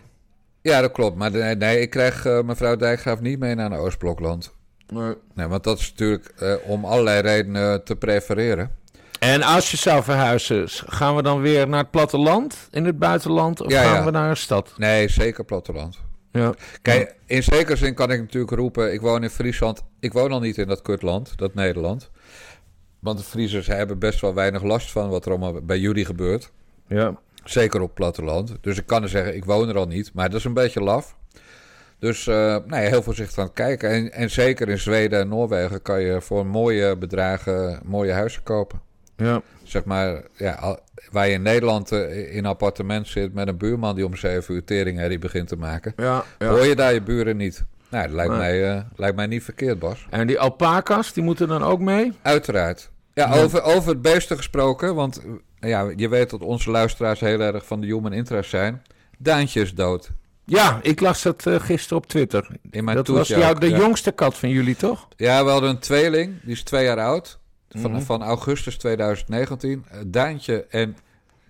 ja dat klopt. Maar nee, nee, ik krijg eh, mevrouw Dijkgraaf niet mee naar een Oostblokland. Nee. Nee, want dat is natuurlijk eh, om allerlei redenen te prefereren. En als je zou verhuizen, gaan we dan weer naar het platteland in het buitenland? Of Ja, gaan ja. we naar een stad? Nee, zeker platteland. Ja. Kijk, in zekere zin kan ik natuurlijk roepen... ik woon in Friesland. Ik woon al niet in dat kutland, dat Nederland. Want de Friesers hebben best wel weinig last van... wat er allemaal bij jullie gebeurt. ja. Zeker op platteland. Dus ik kan er zeggen, ik woon er al niet. Maar dat is een beetje laf. Dus eh, nee, heel voorzichtig aan het kijken. En, en zeker in Zweden en Noorwegen kan je voor mooie bedragen mooie huizen kopen. Ja. Zeg maar, ja, waar je in Nederland eh, in een appartement zit met een buurman die om zeven uur teringherrie begint te maken. Ja. Hoor je daar je buren niet? Nou, dat lijkt, Nee. mij, eh, lijkt mij niet verkeerd, Bas. En die alpaca's, die moeten dan ook mee? Uiteraard. Ja, Over, over het beesten gesproken, want ja, je weet dat onze luisteraars heel erg van de human interest zijn. Daantje is dood. Ja, ik las dat eh, gisteren op Twitter. In mijn dat was jou, de ja. jongste kat van jullie, toch? Ja, we hadden een tweeling, die is twee jaar oud. Van, Mhm. van augustus 2019. Eh, Daantje en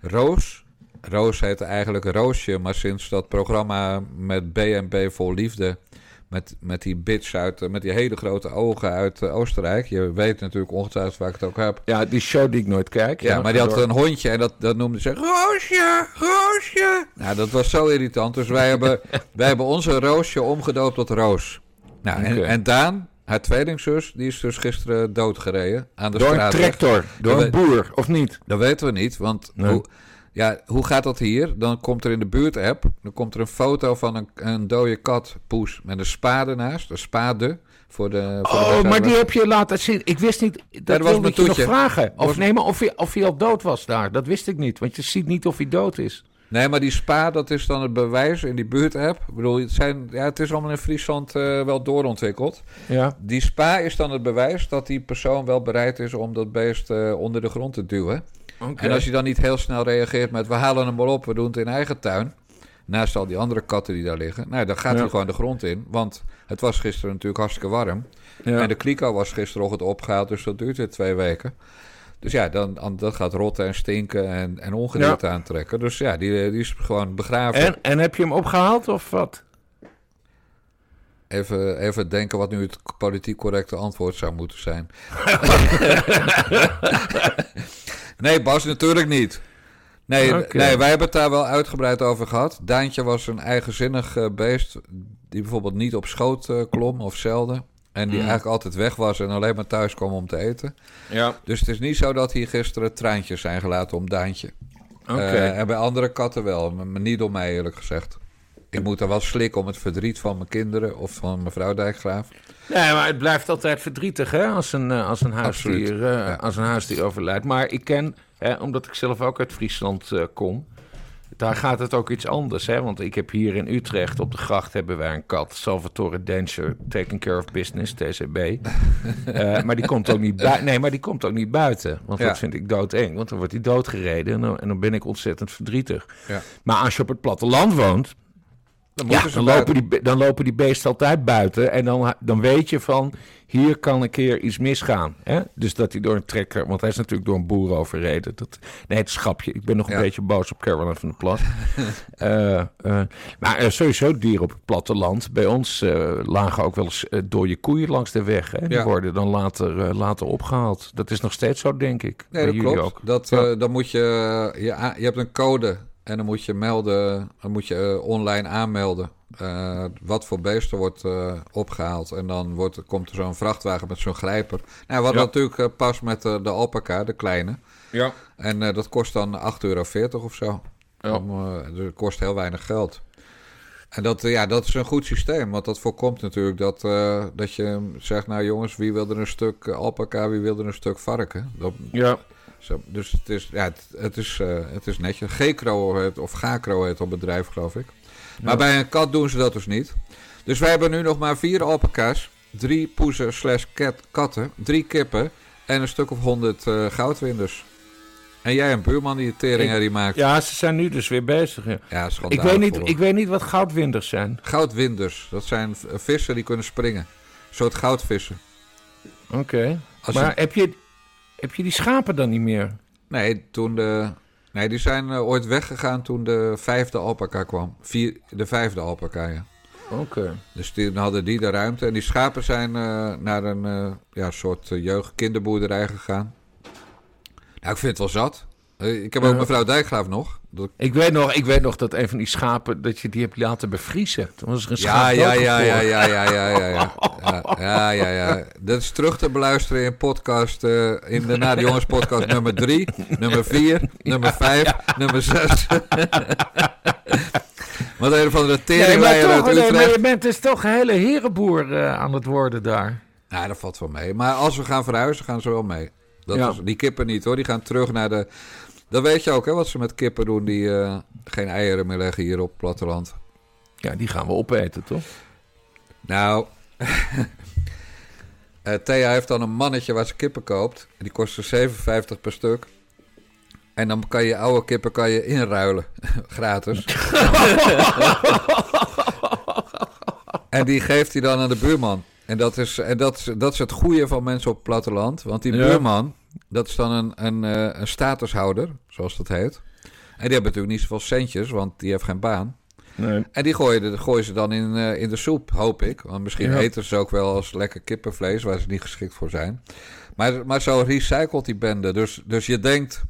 Roos. Roos heette eigenlijk Roosje, maar sinds dat programma met B&B Vol Liefde... Met, met die bitch uit, eh, met die hele grote ogen uit eh, Oostenrijk. Je weet natuurlijk ongetwijfeld waar ik het ook heb. Ja, die show die ik nooit kijk. Ja, maar die had een hondje en dat, dat noemde ze Roosje, Roosje. Nou, dat was zo irritant. Dus wij hebben, wij hebben onze Roosje omgedoopt tot Roos. Nou, en, Daan, haar tweelingzus, die is dus gisteren doodgereden aan de Door een tractor, door een boer, of niet? Dat weten we niet, want Nee. hoe, ja, hoe gaat dat hier? Dan komt er in de buurt-app, dan komt er een foto van een, een dode kat, poes, met een spade naast, een spade voor de voor de Oh, maar reserve. die heb je laten zien. Ik wist niet, dat, dat was wilde ik je nog vragen. Of, Was- nee, maar of hij, of hij al dood was daar, dat wist ik niet. Want je ziet niet of hij dood is. Nee, maar die spa, dat is dan het bewijs in die buurt-app. Ik bedoel, het, zijn, ja, het is allemaal in Friesland eh, wel doorontwikkeld. Ja. Die spa is dan het bewijs dat die persoon wel bereid is om dat beest eh, onder de grond te duwen. En als je dan niet heel snel reageert met we halen hem wel op, we doen het in eigen tuin. Naast al die andere katten die daar liggen. Nou, dan gaat Ja. hij gewoon de grond in. Want het was gisteren natuurlijk hartstikke warm. Ja. En de kliko was gisterochtend opgehaald, dus dat duurt weer twee weken. Dus ja, dan, dan, dat gaat rotten en stinken en, en ongedierte aantrekken. Dus ja, die, die is gewoon begraven. En, en heb je hem opgehaald of wat? Even, even denken wat nu het politiek correcte antwoord zou moeten zijn. nee, Bas, natuurlijk niet. Nee, nee, wij hebben het daar wel uitgebreid over gehad. Daantje was een eigenzinnig eh, beest die bijvoorbeeld niet op schoot eh, klom of zelden. En die eigenlijk altijd weg was en alleen maar thuis kwam om te eten. Ja. Dus het is niet zo dat hier gisteren traantjes zijn gelaten om Daantje. Oké. Eh, en bij andere katten wel, maar maar niet door mij eerlijk gezegd. Ik moet er wel slikken om het verdriet van mijn kinderen of van mevrouw Dijkgraaf. Nee, maar het blijft altijd verdrietig hè, als een, eh, als een, huisdier, eh, ja. als een huisdier overlijdt. Maar ik ken, hè, omdat ik zelf ook uit Friesland eh, kom, daar gaat het ook iets anders. Hè? Want ik heb hier in Utrecht op de gracht hebben wij een kat, Salvatore Danger, Taking Care of Business, TCB. Maar die komt ook niet buiten. Nee, maar die komt ook niet buiten. Want Ja. dat vind ik doodeng. Want dan wordt hij doodgereden en dan, en dan ben ik ontzettend verdrietig. Ja. Maar als je op het platteland woont, Dan ja, dan lopen, die, dan lopen die beesten altijd buiten. En dan, dan weet je van, hier kan een keer iets misgaan. Hè? Dus dat hij door een trekker... Want hij is natuurlijk door een boer overreden. Dat, nee, het schapje. Ik ben nog een Ja. beetje boos op Caroline van der Plas. Eh, eh, maar eh, sowieso dieren op het platteland. Bij ons lagen ook wel eens dode koeien langs de weg. Hè? Die Ja. worden dan later, later opgehaald. Dat is nog steeds zo, denk ik. Nee, dat klopt. ook. Dat, Ja. dan moet je, je, je hebt een code en dan moet je melden, dan moet je eh, online aanmelden eh, wat voor beesten wordt eh, opgehaald. En dan wordt, komt er zo'n vrachtwagen met zo'n grijper. Nou, wat Ja. natuurlijk eh, pas met de alpaca, de kleine. Ja. En dat kost dan 8,40 euro of zo. Ja. Om, dus het kost heel weinig geld. En dat, ja, dat is een goed systeem, want dat voorkomt natuurlijk dat, dat je zegt... nou jongens, wie wil er een stuk alpaca, wie wil er een stuk varken? Dat, ja. Zo, dus het is, ja, het, het is, eh, het is netjes. G-kro heet, of G-kro heet op bedrijf, geloof ik. Maar bij een kat doen ze dat dus niet. Dus wij hebben nu nog maar vier alpaca's, drie poezen slash kat, katten, drie kippen en een stuk of honderd eh, goudwinders. En jij een buurman die teringherrie maakt. ja, ze zijn nu dus weer bezig. Ja. Ja, Ik, weet niet, ik weet niet wat goudwinders zijn. Goudwinders, dat zijn vissen die kunnen springen. Een soort goudvissen. Oké. Maar heb, je, heb je die schapen dan niet meer? Nee, toen de, nee, die zijn eh, ooit weggegaan toen de vijfde alpaca kwam. Vier, de vijfde alpaca, ja. Oké. Dus toen hadden die de ruimte. En die schapen zijn eh, naar een eh, ja, soort jeugdkinderboerderij gegaan. Nou, ik vind het wel zat. Ik heb ook mevrouw Dijkgraaf nog. Dat- Ik weet, nog, ik weet nog dat een van die schapen, dat je die hebt laten bevriezen. Toen was er een Ja, schaap ja, ja, ja, ja, ja, ja, ja, ja. Ja, ja, ja, ja. Dat is terug te beluisteren in podcast, eh, in de Na de Jongens podcast nummer 3, nummer 4, nummer 5, nummer 6. Wat een Nee, maar, teringleier uit toch, nee, maar je bent dus toch een hele herenboer eh, aan het worden daar. Nou, dat valt wel mee. Maar als we gaan verhuizen, gaan ze wel mee. Dat Ja. is, die kippen niet hoor, die gaan terug naar de... Dat weet je ook hè, wat ze met kippen doen die eh, geen eieren meer leggen hier op het platteland. Ja, die gaan we opeten, toch? Nou, eh, Thea heeft dan een mannetje waar ze kippen koopt. Die kost er 57 per stuk. En dan kan je oude kippen kan je inruilen, gratis. en die geeft hij dan aan de buurman. En dat is, en dat is, dat is het goede van mensen op het platteland. Want die Ja. buurman, dat is dan een, een, eh, een statushouder, zoals dat heet. En die hebben natuurlijk niet zoveel centjes, want die heeft geen baan. Nee. En die gooien, gooien ze dan in, eh, in de soep, hoop ik. Want misschien Ja. eten ze ook wel als lekker kippenvlees, waar ze niet geschikt voor zijn. Maar, maar zo recycelt die bende. Dus, dus je denkt,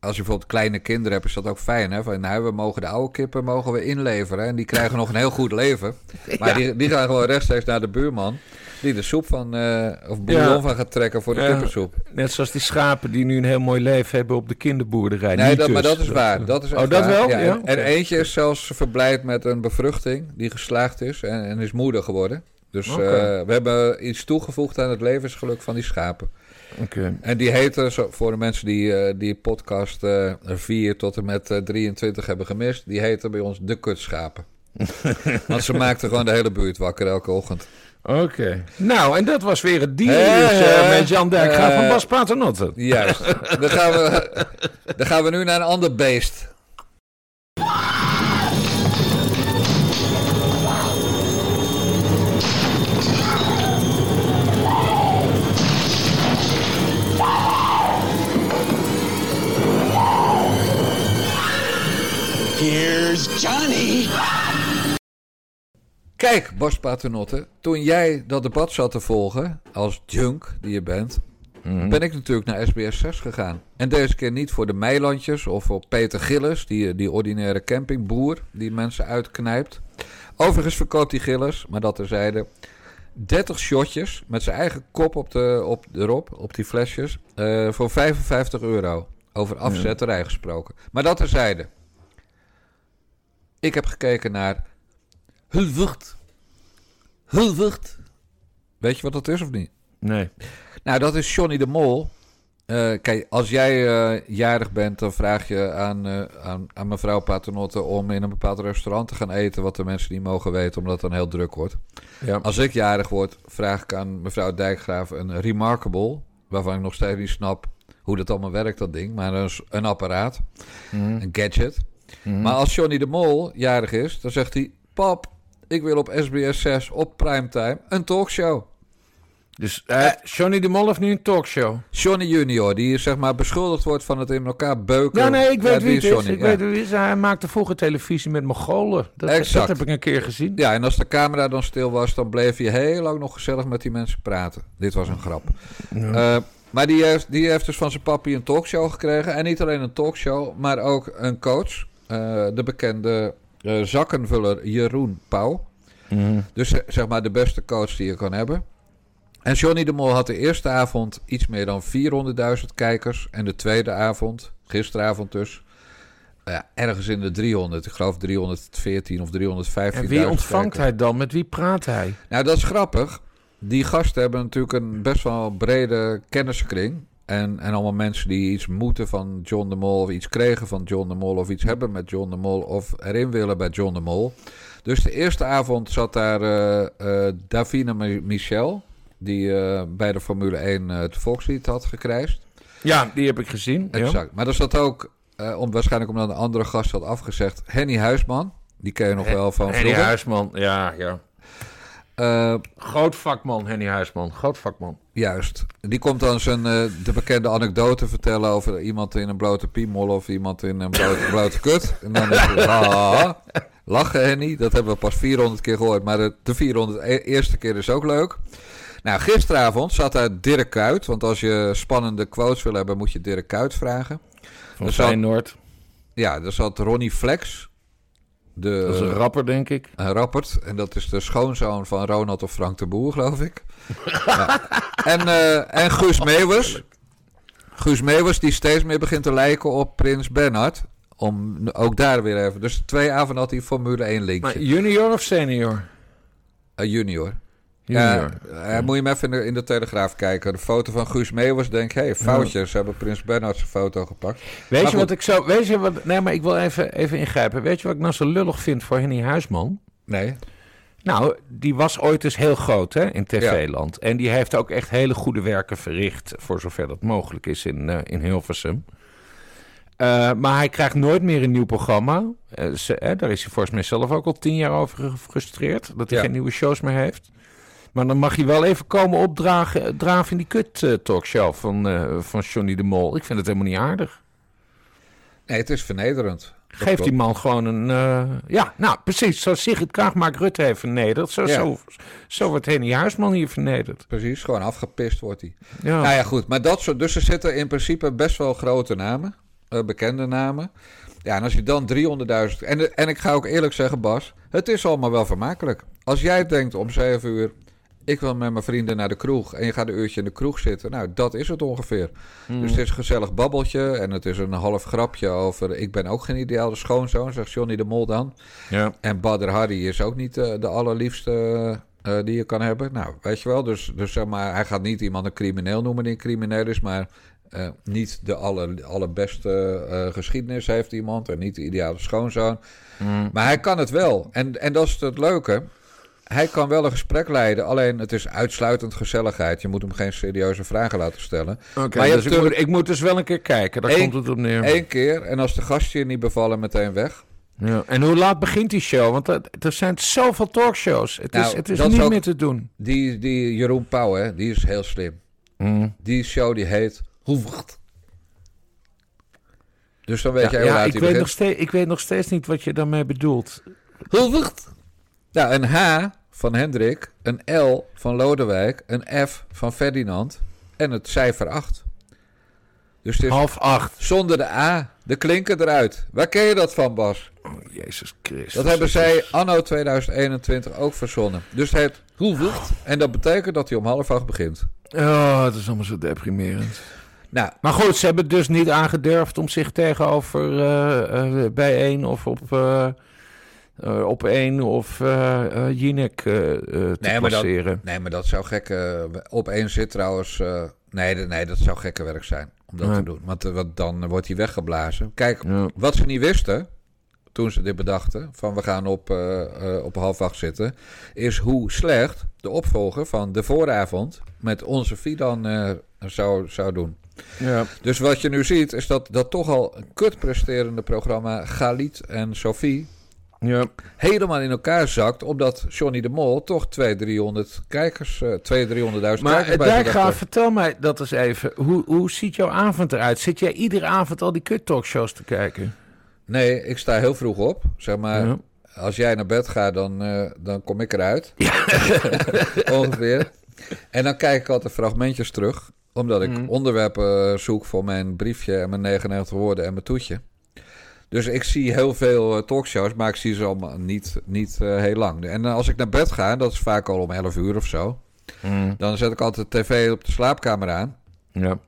als je bijvoorbeeld kleine kinderen hebt, is dat ook fijn. Hè? Van, nou, we mogen de oude kippen mogen we inleveren. En die krijgen nog een heel goed leven. Maar Ja. die, die gaan gewoon rechtstreeks naar de buurman. Die de soep van, eh, of bouillon Ja. van gaat trekken voor de Ja. kippensoep. Net zoals die schapen die nu een heel mooi leven hebben op de kinderboerderij. Nee, dat, maar dus. dat is waar. Dat is oh, dat waar. wel? Ja, Ja, en, en eentje is zelfs verblijd met een bevruchting die geslaagd is en, en is moeder geworden. Dus eh, we hebben iets toegevoegd aan het levensgeluk van die schapen. En die heten, zo- voor de mensen die eh, die podcast eh 4 tot en met eh, 23 hebben gemist, die heten bij ons de kutschapen. Want ze maakten gewoon de hele buurt wakker elke ochtend. Oké. Nou, en dat was weer het dier Eh, met Jan Dijkgraaf van eh, Bas Paternotte. Juist. dan, gaan we, dan gaan we nu naar een ander beest. Johnny. Kijk, Bas Paternotte, toen jij dat debat zat te volgen, als junk die je bent, ben ik natuurlijk naar SBS 6 gegaan. En deze keer niet voor de Meilandjes of voor Peter Gillis, die, die ordinaire campingboer die mensen uitknijpt. Overigens verkoopt die Gillis, maar dat terzijde, 30 shotjes met zijn eigen kop op de, op, erop, op die flesjes, eh, voor 55 euro. Over afzetterij gesproken. Maar dat terzijde. Ik heb gekeken naar Hulwert. Hulwert. Weet je wat dat is of niet? Nee. Nou, dat is Johnny de Mol. Eh, kijk, als jij eh, jarig bent, dan vraag je aan, eh, aan, aan mevrouw Paternotte om in een bepaald restaurant te gaan eten, wat de mensen niet mogen weten, omdat het dan heel druk wordt. Ja. Als ik jarig word, vraag ik aan mevrouw Dijkgraaf een Remarkable, waarvan ik nog steeds niet snap hoe dat allemaal werkt, dat ding, maar een, s- een apparaat, een gadget. Maar als Johnny de Mol jarig is, dan zegt hij, pap, ik wil op SBS 6 op primetime een talkshow. Dus eh, Johnny de Mol heeft nu een talkshow. Johnny Junior, die zeg maar beschuldigd wordt van het in elkaar beuken. Ja, nee, ik weet wie het is. Johnny, Ik ja. weet wie het is. Hij maakte vroeger televisie met Mongolen. Dat, dat Exact. heb ik een keer gezien. Ja, en als de camera dan stil was, dan bleef je heel lang nog gezellig met die mensen praten. Dit was een grap. Eh, maar die heeft, die heeft dus van zijn papi een talkshow gekregen. En niet alleen een talkshow, maar ook een coach. Eh, de bekende eh, zakkenvuller Jeroen Pauw. Dus eh, zeg maar de beste coach die je kan hebben. En Johnny de Mol had de eerste avond iets meer dan 400.000 kijkers. En de tweede avond, gisteravond dus, ja, ergens in de 300. Ik geloof 314 of 315. En wie ontvangt hij dan? Met wie praat hij? Nou, dat is grappig. Die gasten hebben natuurlijk een best wel brede kennissenkring. En, en allemaal mensen die iets moeten van John de Mol, of iets kregen van John de Mol, of iets hebben met John de Mol, of erin willen bij John de Mol. Dus de eerste avond zat daar eh eh Davina Mi- Michel, die eh, bij de Formule 1 eh, het volkslied had gekrijsd. Ja, die heb ik gezien. Ja. Exact. Maar er zat ook, eh, om, waarschijnlijk omdat een andere gast had afgezegd, Henny Huisman. Die ken je nog wel van Henny. Huisman, ja, ja. Eh, Groot vakman, Henny Huisman. Groot vakman. Juist. Die komt dan zijn eh, de bekende anekdote vertellen over iemand in een blote piemol of iemand in een blote, blote kut. En dan is het Lachen, Henny. Dat hebben we pas 400 keer gehoord. Maar de, de 400 e- eerste keer is ook leuk. Nou, gisteravond zat daar Dirk Kuyt. Want als je spannende quotes wil hebben, moet je Dirk Kuyt vragen. Van zat- Feyenoord. Ja, er zat Ronnie Flex. De, Dat is een rapper, denk ik. een rappert. En dat is de schoonzoon van Ronald of Frank de Boer, geloof ik. Ja. En, eh, en Guus Meeuwers. Guus Meeuwers, die steeds meer begint te lijken op Prins Bernhard. Om ook daar weer even. Dus twee avonden had hij Formule 1 linkje. Maar junior of senior? Eh, junior. Junior. Ja, eh, moet je hem even in de, in de Telegraaf kijken. De foto van Guus Meeuwers. Denk, hé, hey, foutje. Ze hebben Prins Bernhard zijn foto gepakt. Weet Maar je wat ik zo... Weet je wat... Nee, maar ik wil even, even ingrijpen. Weet je wat ik nou zo lullig vind voor Henny Huisman? Nee. Nou, die was ooit eens heel groot hè, in tv-land. En die heeft ook echt hele goede werken verricht... voor zover dat mogelijk is in, eh, in Hilversum. Eh, maar hij krijgt nooit meer een nieuw programma. Eh, ze, hè, daar is hij volgens mij zelf ook al tien jaar over gefrustreerd. Dat hij Ja. geen nieuwe shows meer heeft. Maar dan mag hij wel even komen opdragen draven in die kut-talkshow van, van Johnny de Mol. Ik vind het helemaal niet aardig. Nee, het is vernederend. Geef die man gewoon een... eh, ja, nou precies. Zoals Sigrid Kaag Mark Rutte heeft vernederd. Zo, Ja. zo, zo wordt Henny Huisman hier vernederd. Precies, gewoon afgepist wordt hij. Ja. Nou ja, goed. Maar dat soort. Dus er zitten in principe best wel grote namen. eh, bekende namen. Ja, en als je dan 300.000. En, en ik ga ook eerlijk zeggen, Bas. Het is allemaal wel vermakelijk. Als jij denkt om 7 uur. Ik wil met mijn vrienden naar de kroeg. En je gaat een uurtje in de kroeg zitten. Nou, dat is het ongeveer. Dus het is een gezellig babbeltje. En het is een half grapje over. Ik ben ook geen ideale schoonzoon, zegt Johnny de Mol dan. ja. En Badr Hari is ook niet eh, de allerliefste eh, die je kan hebben. Nou, weet je wel. Dus, dus zeg maar, hij gaat niet iemand een crimineel noemen die een crimineel is. Maar eh, niet de aller, allerbeste geschiedenis heeft iemand. En niet de ideale schoonzoon. Maar hij kan het wel. En, en dat is het leuke. Hij kan wel een gesprek leiden. Alleen het is uitsluitend gezelligheid. Je moet hem geen serieuze vragen laten stellen. Oké, Maar je dus ik, moet, ik moet dus wel een keer kijken. Daar Eén- komt het op neer. Eén keer. En als de gasten je niet bevallen, meteen weg. Ja. En hoe laat begint die show? Want er, zijn zoveel talkshows. Het is, Nou, het is niet meer te doen. Die, die Jeroen Pauw, hè, die is heel slim. Die show die heet Hoevert. Dus dan weet Ja, jij hoe ja, laat ik, weet begint. nog steeds, ik weet nog steeds niet wat je daarmee bedoelt. Hoevert. Nou, een H van Hendrik, een L van Lodewijk, een F van Ferdinand en het cijfer 8. Dus het is Half acht. zonder de A, de klinken eruit. Waar ken je dat van, Bas? Oh, Jezus Christus. Dat hebben zij anno 2021 ook verzonnen. Dus het Hoevert. En dat betekent dat hij om half acht begint. Oh, het is allemaal zo deprimerend. Nou, Maar goed, ze hebben dus niet aangedurfd om zich tegenover eh eh bij één of op, eh eh, op één of eh, Jinek te Nee, maar dat- passeren. Nee, maar dat zou gekke... Op één zit trouwens... nee, nee, dat zou gekke werk zijn om dat Ja. te doen. Want, want dan wordt hij weggeblazen. Kijk, Ja. wat ze niet wisten... toen ze dit bedachten... van we gaan op, op half acht zitten... is hoe slecht de opvolger van de vooravond... met onze Fidan zou, zou doen. Ja. Dus wat je nu ziet... is dat dat toch al een kut presterende programma... Galit en Sophie... Ja. helemaal in elkaar zakt... omdat Johnny de Mol toch 200, 300 kijkers... eh 200, 300.000 Maar kijkers bij Dijkgraaf, heeft. vertel mij dat eens even. Hoe, hoe ziet jouw avond eruit? Zit jij iedere avond al die kut talkshows te kijken? Nee, ik sta heel vroeg op. Zeg maar, Ja. als jij naar bed gaat, dan, eh, dan kom ik eruit. Ongeveer. En dan kijk ik altijd fragmentjes terug. Omdat ik Mhm. onderwerpen zoek voor mijn briefje en mijn 99 woorden en mijn toetje. Dus ik zie heel veel eh, talkshows, maar ik zie ze allemaal niet, niet eh, heel lang. En eh, als ik naar bed ga, dat is vaak al om 11 uur of zo. Dan zet ik altijd de tv op de slaapkamer aan. Ja.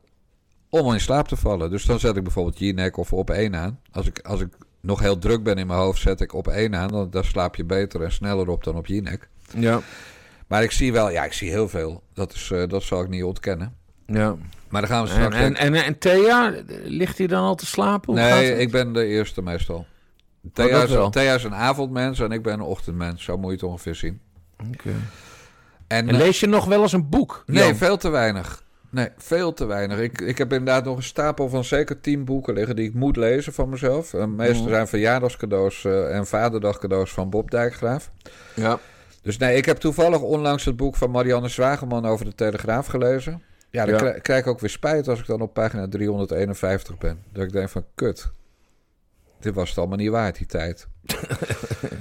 om in slaap te vallen. Dus dan zet ik bijvoorbeeld Jinek of op één aan. Als ik, als ik nog heel druk ben in mijn hoofd, zet ik op één aan. Dan, dan slaap je beter en sneller op dan op Jinek. Ja. Maar ik zie wel, ja, ik zie heel veel. Dat, is, dat zal ik niet ontkennen. ja. Maar dan gaan we straks... en, en, en Thea, ligt hij dan al te slapen? Nee, ik ben de eerste meestal. dat Thea is. Thea is een avondmens en ik ben een ochtendmens. Zo moet je het ongeveer zien. Oké. En, En eh, lees je nog wel eens een boek? Nee, Jan? veel te weinig. Nee, veel te weinig. Ik, ik heb inderdaad nog een stapel van zeker tien boeken liggen die ik moet lezen van mezelf. Uh, meestal zijn verjaardagscadeaus uh, en vaderdagcadeaus van Bob Dijkgraaf. Ja. Dus nee, ik heb toevallig onlangs het boek van Marianne Zwageman over de Telegraaf gelezen. Ja, dan Ja. krijg ik ook weer spijt als ik dan op pagina 351 ben. Dat ik denk van, kut. dit was het allemaal niet waard, die tijd.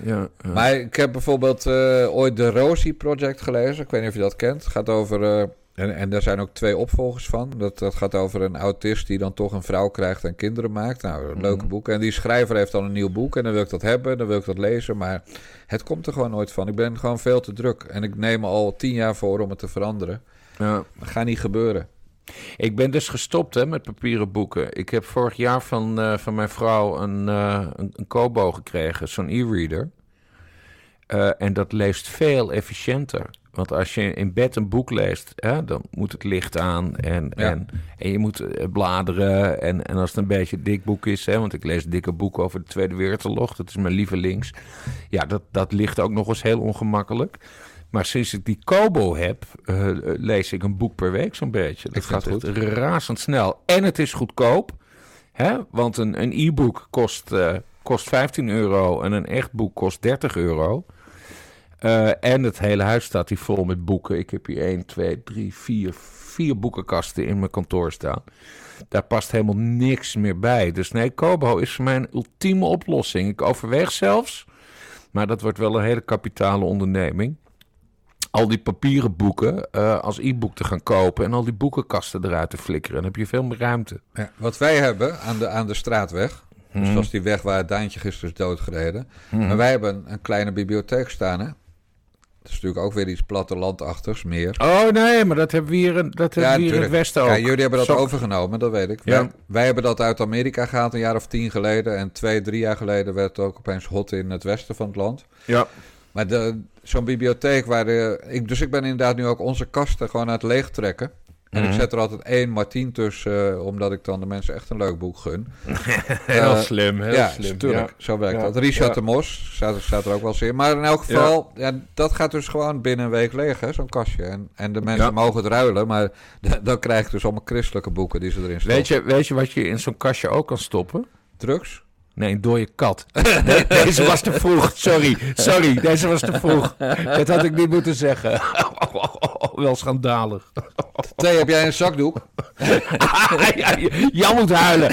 Ja, ja. Maar ik heb bijvoorbeeld eh, ooit de Rosie Project gelezen. Ik weet niet of je dat kent. Het gaat over... eh, en, en daar zijn ook twee opvolgers van. Dat, dat gaat over een autist die dan toch een vrouw krijgt en kinderen maakt. Nou, een leuke boek. En die schrijver heeft dan een nieuw boek. En dan wil ik dat hebben, dan wil ik dat lezen. Maar het komt er gewoon nooit van. Ik ben gewoon veel te druk. En ik neem me al tien jaar voor om het te veranderen. Ja. Dat gaat niet gebeuren. Ik ben dus gestopt hè, met papieren boeken. Ik heb vorig jaar van, eh, van mijn vrouw een, eh, een, een Kobo gekregen, zo'n e-reader. Eh, en dat leest veel efficiënter. Want als je in bed een boek leest, hè, dan moet het licht aan en, Ja. en, en je moet bladeren. En, en als het een beetje een dik boek is, hè, want ik lees dikke boeken over de Tweede Wereldoorlog, dat is mijn lievelings. Ja, dat, dat ligt ook nog eens heel ongemakkelijk. Maar sinds ik die Kobo heb, eh, lees ik een boek per week zo'n beetje. Dat Ik gaat echt razendsnel. En het is goedkoop. Hè? Want een, een e-book kost, eh, kost 15 euro en een echt boek kost 30 euro. Eh, en het hele huis staat hier vol met boeken. Ik heb hier 1, 2, 3, 4, vier boekenkasten in mijn kantoor staan. Daar past helemaal niks meer bij. Dus nee, Kobo is voor mij een ultieme oplossing. Ik overweeg zelfs, maar dat wordt wel een hele kapitale onderneming. Al die papieren boeken eh, als e-book te gaan kopen en al die boekenkasten eruit te flikkeren. Dan heb je veel meer ruimte. Ja, wat wij hebben aan de, aan de straatweg. Dus Mhm. dat is die weg waar Daantje gisteren is doodgereden. Maar wij hebben een kleine bibliotheek staan, hè? Dat is natuurlijk ook weer iets plattelandachtigs, meer. Oh nee, maar dat hebben we hier, in- dat hebben we hier in het Westen ook. Ja, jullie hebben dat overgenomen, dat weet ik. Ja. Wij, wij hebben dat uit Amerika gehaald een jaar of tien geleden. En twee, drie jaar geleden werd het ook opeens hot in het westen van het land. Ja. Maar de- zo'n bibliotheek waar de, ik, dus ik ben inderdaad nu ook onze kasten gewoon aan het leegtrekken. En Mhm. ik zet er altijd één Martien tussen, eh, omdat ik dan de mensen echt een leuk boek gun. Heel Eh, slim, heel ja, slim. natuurlijk. Zo werkt Ja. dat. Richard Ja. de Mos staat, staat er ook wel eens in. Maar in elk geval, ja. dat gaat dus gewoon binnen een week leeg, hè, zo'n kastje. En, en de mensen Ja. mogen het ruilen, maar dan krijg je dus allemaal christelijke boeken die ze erin stoppen. Weet je, weet je wat je in zo'n kastje ook kan stoppen? Drugs? Nee, een dode kat. Nee, deze was te vroeg. Sorry, sorry, deze was te vroeg. Dat had ik niet moeten zeggen. Wel schandalig. Thee, heb jij een zakdoek? Ja, Jan moet huilen.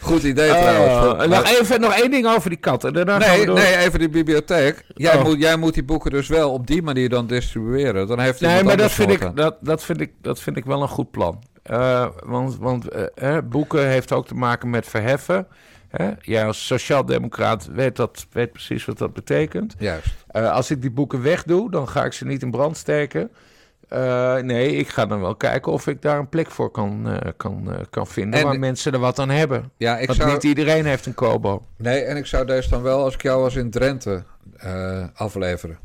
Goed idee trouwens. Oh, Maar- nog, even, nog één ding over die kat. En daarna gaan Nee, we door. nee, even die bibliotheek. Jij, Oh. moet, jij moet die boeken dus wel op die manier dan distribueren. Dan heeft Nee, maar dat vind, ik, dat, dat, vind ik, dat vind ik wel een goed plan. Eh, want want eh, eh, boeken heeft ook te maken met verheffen. Hè? Jij als sociaaldemocraat weet, dat, weet precies wat dat betekent. Juist. Eh, als ik die boeken wegdoe, dan ga ik ze niet in brand steken. Eh, nee, ik ga dan wel kijken of ik daar een plek voor kan, kan, kan vinden... En waar mensen er wat aan hebben. Ja, ik Want zou... niet iedereen heeft een kobo. Nee, en ik zou deze dan wel, als ik jou was in Drenthe, afleveren.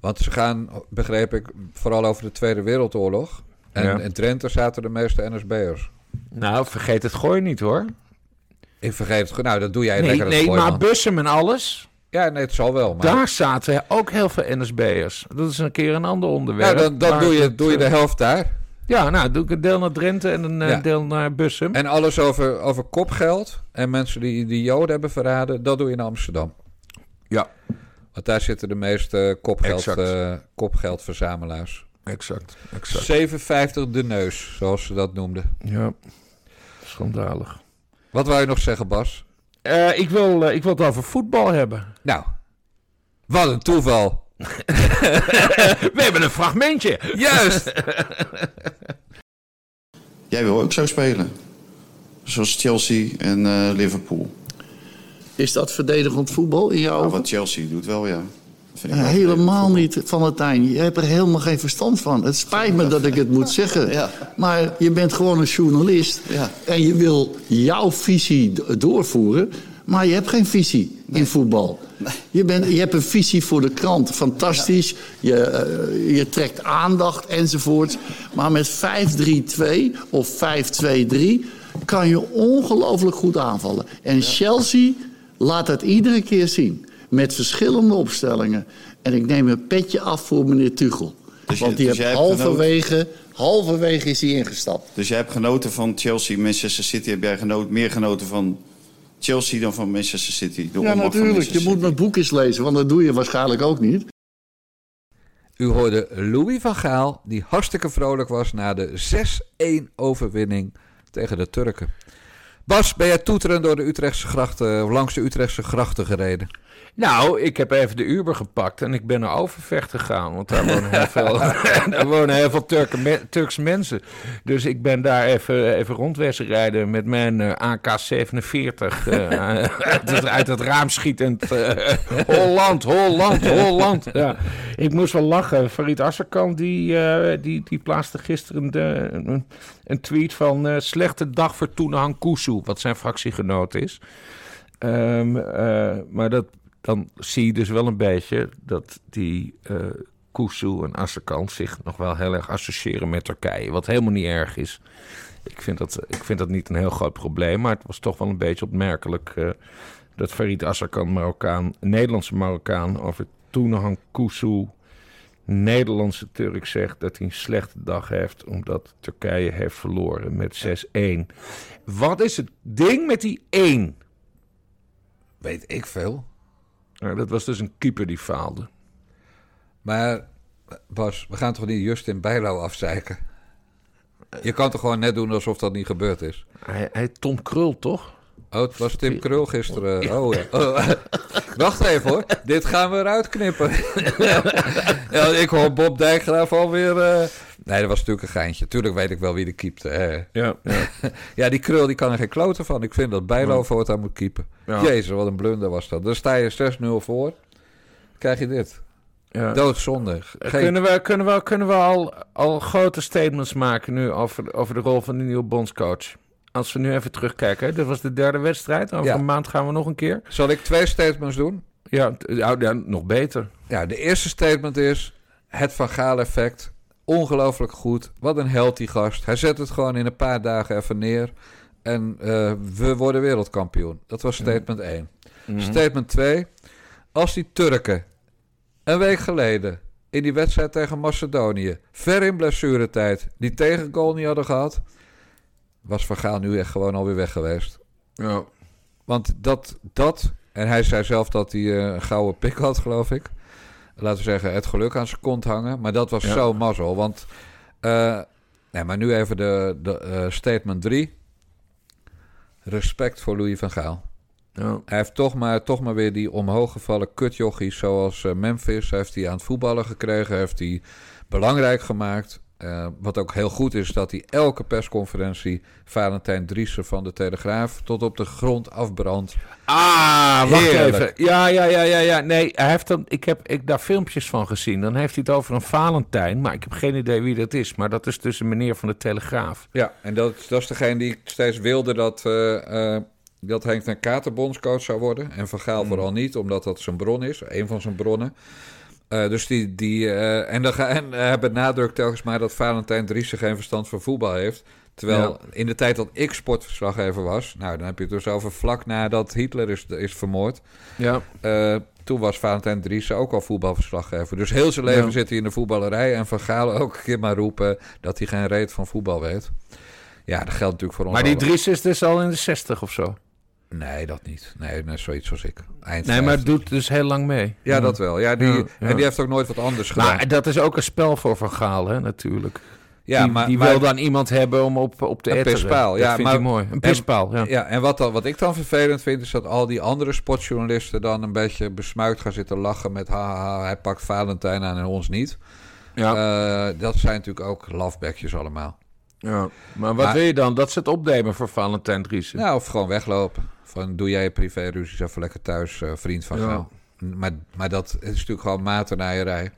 Want ze gaan, begreep ik, vooral over de Tweede Wereldoorlog. En Ja. in Drenthe zaten de meeste NSB'ers. Nou, vergeet het gooi niet hoor. Ik vergeet het. goed. Nou, dat doe jij Nee, lekker nee maar gooiman. Bussum en alles... Ja, nee, het zal wel. Maar... Daar zaten ook heel veel NSB'ers. Dat is een keer een ander ja, onderwerp. dan dan Maar doe, je, het, doe je de eh, helft daar. Ja, nou, doe ik een deel naar Drenthe en een eh, Ja. deel naar Bussum. En alles over, over kopgeld en mensen die, die Joden hebben verraden, dat doe je in Amsterdam. Ja. Want daar zitten de meeste kopgeld, eh, kopgeldverzamelaars. Exact, exact. 57 de neus, zoals ze dat noemden. Ja, schandalig. Wat wou je nog zeggen, Bas? Eh, ik, wil, eh, ik wil het over voetbal hebben. Nou, wat een toeval. We hebben een fragmentje. Juist! Jij wil ook zo spelen. Zoals Chelsea en eh, Liverpool. Is dat verdedigend voetbal in jouw Nou, ogen? wat Chelsea doet wel, ja. Vind ik helemaal niet, Van Tijn. Je hebt er helemaal geen verstand van. Het spijt me dat ik het moet zeggen. Ja. Maar je bent gewoon een journalist. Ja. En je wil jouw visie doorvoeren. Maar je hebt geen visie in voetbal. Je, bent, je hebt een visie voor de krant. Fantastisch. Je, eh, je trekt aandacht enzovoort. Maar met 5-3-2 of 5-2-3 kan je ongelooflijk goed aanvallen. En Chelsea laat dat iedere keer zien. Met verschillende opstellingen. En ik neem een petje af voor meneer Tuchel. Dus je- Want die dus heeft halverwege, halverwege is hij ingestapt. Dus jij hebt genoten van Chelsea, Manchester City. Heb jij genoten, meer genoten van Chelsea dan van Manchester City? De Ja, natuurlijk. Je moet mijn boekjes lezen, want dat doe je waarschijnlijk ook niet. U hoorde Louis van Gaal, die hartstikke vrolijk was na de 6-1 overwinning tegen de Turken. Bas, ben jij toeterend door de Utrechtse grachten, of langs de Utrechtse grachten gereden? Nou, ik heb even de Uber gepakt en ik ben naar Overvecht gegaan. Want daar wonen heel veel, daar wonen heel veel me- Turkse mensen. Dus ik ben daar even, even rondwezen rijden met mijn eh, AK-47. eh, uit, het, uit het raam schietend. eh, Holland, Holland, Holland. Ja. Ik moest wel lachen. Farid Asserkan die, die, die plaatste gisteren de, een, tweet van... slechte dag voor Toenahang Kusu, wat zijn fractiegenoot is. Ehm, eh, maar dat, dan zie je dus wel een beetje dat die Kusu en Asserkan zich nog wel heel erg associëren met Turkije. Wat helemaal niet erg is. Ik vind dat, ik vind dat niet een heel groot probleem. Maar het was toch wel een beetje opmerkelijk eh, dat Farid Asserkan, Marokkaan, Nederlandse Marokkaan, over Toenahang Kusu, Nederlandse Turk, zegt dat hij een slechte dag heeft omdat Turkije heeft verloren met 6-1. Wat is het ding met die 1? Weet ik veel. Nou, dat was dus een keeper die faalde. Maar Bas, we gaan toch niet Justin Bijlo afzeiken? Je kan toch gewoon net doen alsof dat niet gebeurd is? Hij, hij Tom Krul, toch? Oh, het was Tim Krul gisteren. Oh ja. Oh, wacht even hoor. Dit gaan we eruit knippen. ja, ik hoor Bob Dijkgraaf alweer... eh Nee, dat was natuurlijk een geintje. Tuurlijk weet ik wel wie de keepte. Hè. Ja. ja. Ja, die Krul die kan er geen kloten van. Ik vind dat Bijlo Ja. voortaan moet keepen. Ja. Jezus, wat een blunder was dat. Dan sta je 6-0 voor. Krijg je dit. ja. Doodzonde. Geen... Kunnen we, kunnen we, kunnen we al, al grote statements maken nu over, over de rol van de nieuwe bondscoach? Als we nu even terugkijken, hè. dit was de derde wedstrijd. Over Ja. een maand gaan we nog een keer. Zal ik twee statements doen? Ja, ja, nog beter. Ja, de eerste statement is het Van Gaal effect. Ongelooflijk goed. Wat een held die gast. Hij zet het gewoon in een paar dagen even neer. En eh, we worden wereldkampioen. Dat was statement 1. Mhm. Statement 2. Als die Turken een week geleden in die wedstrijd tegen Macedonië, ver in blessuretijd, die tegengoal niet hadden gehad, was Van Gaal nu echt gewoon alweer weg geweest. Ja. Want dat, dat en hij zei zelf dat hij eh, een gouden pik had, geloof ik. Laten we zeggen, het geluk aan zijn kont hangen. Maar dat was Ja. zo mazzel. Want, eh, nee, maar nu even de, de eh, statement 3. Respect voor Louis van Gaal. Ja. Hij heeft toch maar, toch maar weer die omhooggevallen kutjochies zoals eh, Memphis. Heeft hij aan het voetballen gekregen. Heeft hij belangrijk gemaakt. Eh, wat ook heel goed is, dat hij elke persconferentie Valentijn Driessen van de Telegraaf tot op de grond afbrandt. Ah, wacht even. Ja, ja, ja, ja, ja. Nee, hij heeft dan, ik heb ik daar filmpjes van gezien. Dan heeft hij het over een Valentijn. Maar ik heb geen idee wie dat is. Maar dat is dus een meneer van de Telegraaf. Ja, en dat, dat is degene die steeds wilde dat, eh, eh, dat Henk ten Kater bondscoach zou worden. En Van Gaal vooral niet, omdat dat zijn bron is, een van zijn bronnen. Eh, dus die, die eh, en, dan en hij benadrukt telkens maar dat Valentijn Driessen geen verstand van voetbal heeft. Terwijl in de tijd dat ik sportverslaggever was, nou dan heb je het dus over vlak nadat Hitler is, is vermoord. Ja. Eh, toen was Valentijn Driessen ook al voetbalverslaggever. Dus heel zijn leven Ja. zit hij in de voetballerij. En Van Gaal ook een keer maar roepen dat hij geen reet van voetbal weet. Ja, dat geldt natuurlijk voor ons Maar die. Dries is dus al in de 60 of zo. Nee, dat niet. Nee, net zoiets als ik. Eind Nee, maar 50. doet dus heel lang mee. Ja, dat wel. Ja, die, Ja, ja. En die heeft ook nooit wat anders gedaan. Maar dat is ook een spel voor Van Gaal, hè, natuurlijk. ja, die maar, die maar- wil dan iemand hebben om op, op te Een etteren. pispaal, Dat ja, maar- hij mooi. Een pispaal, ja. Ja, en wat, dan, wat ik dan vervelend vind, is dat al die andere sportjournalisten dan een beetje besmuikt gaan zitten lachen met haha, hij pakt Valentijn aan en ons niet. Ja. Eh, dat zijn natuurlijk ook lafbekjes allemaal. ja. Maar wat Maar- wil je dan? Dat ze het opnemen voor Valentijn Driessen? Nou, of gewoon weglopen. Van doe jij je privéruzies even lekker thuis, eh, vriend van Ja. Maar, maar dat is natuurlijk gewoon maternaaierij.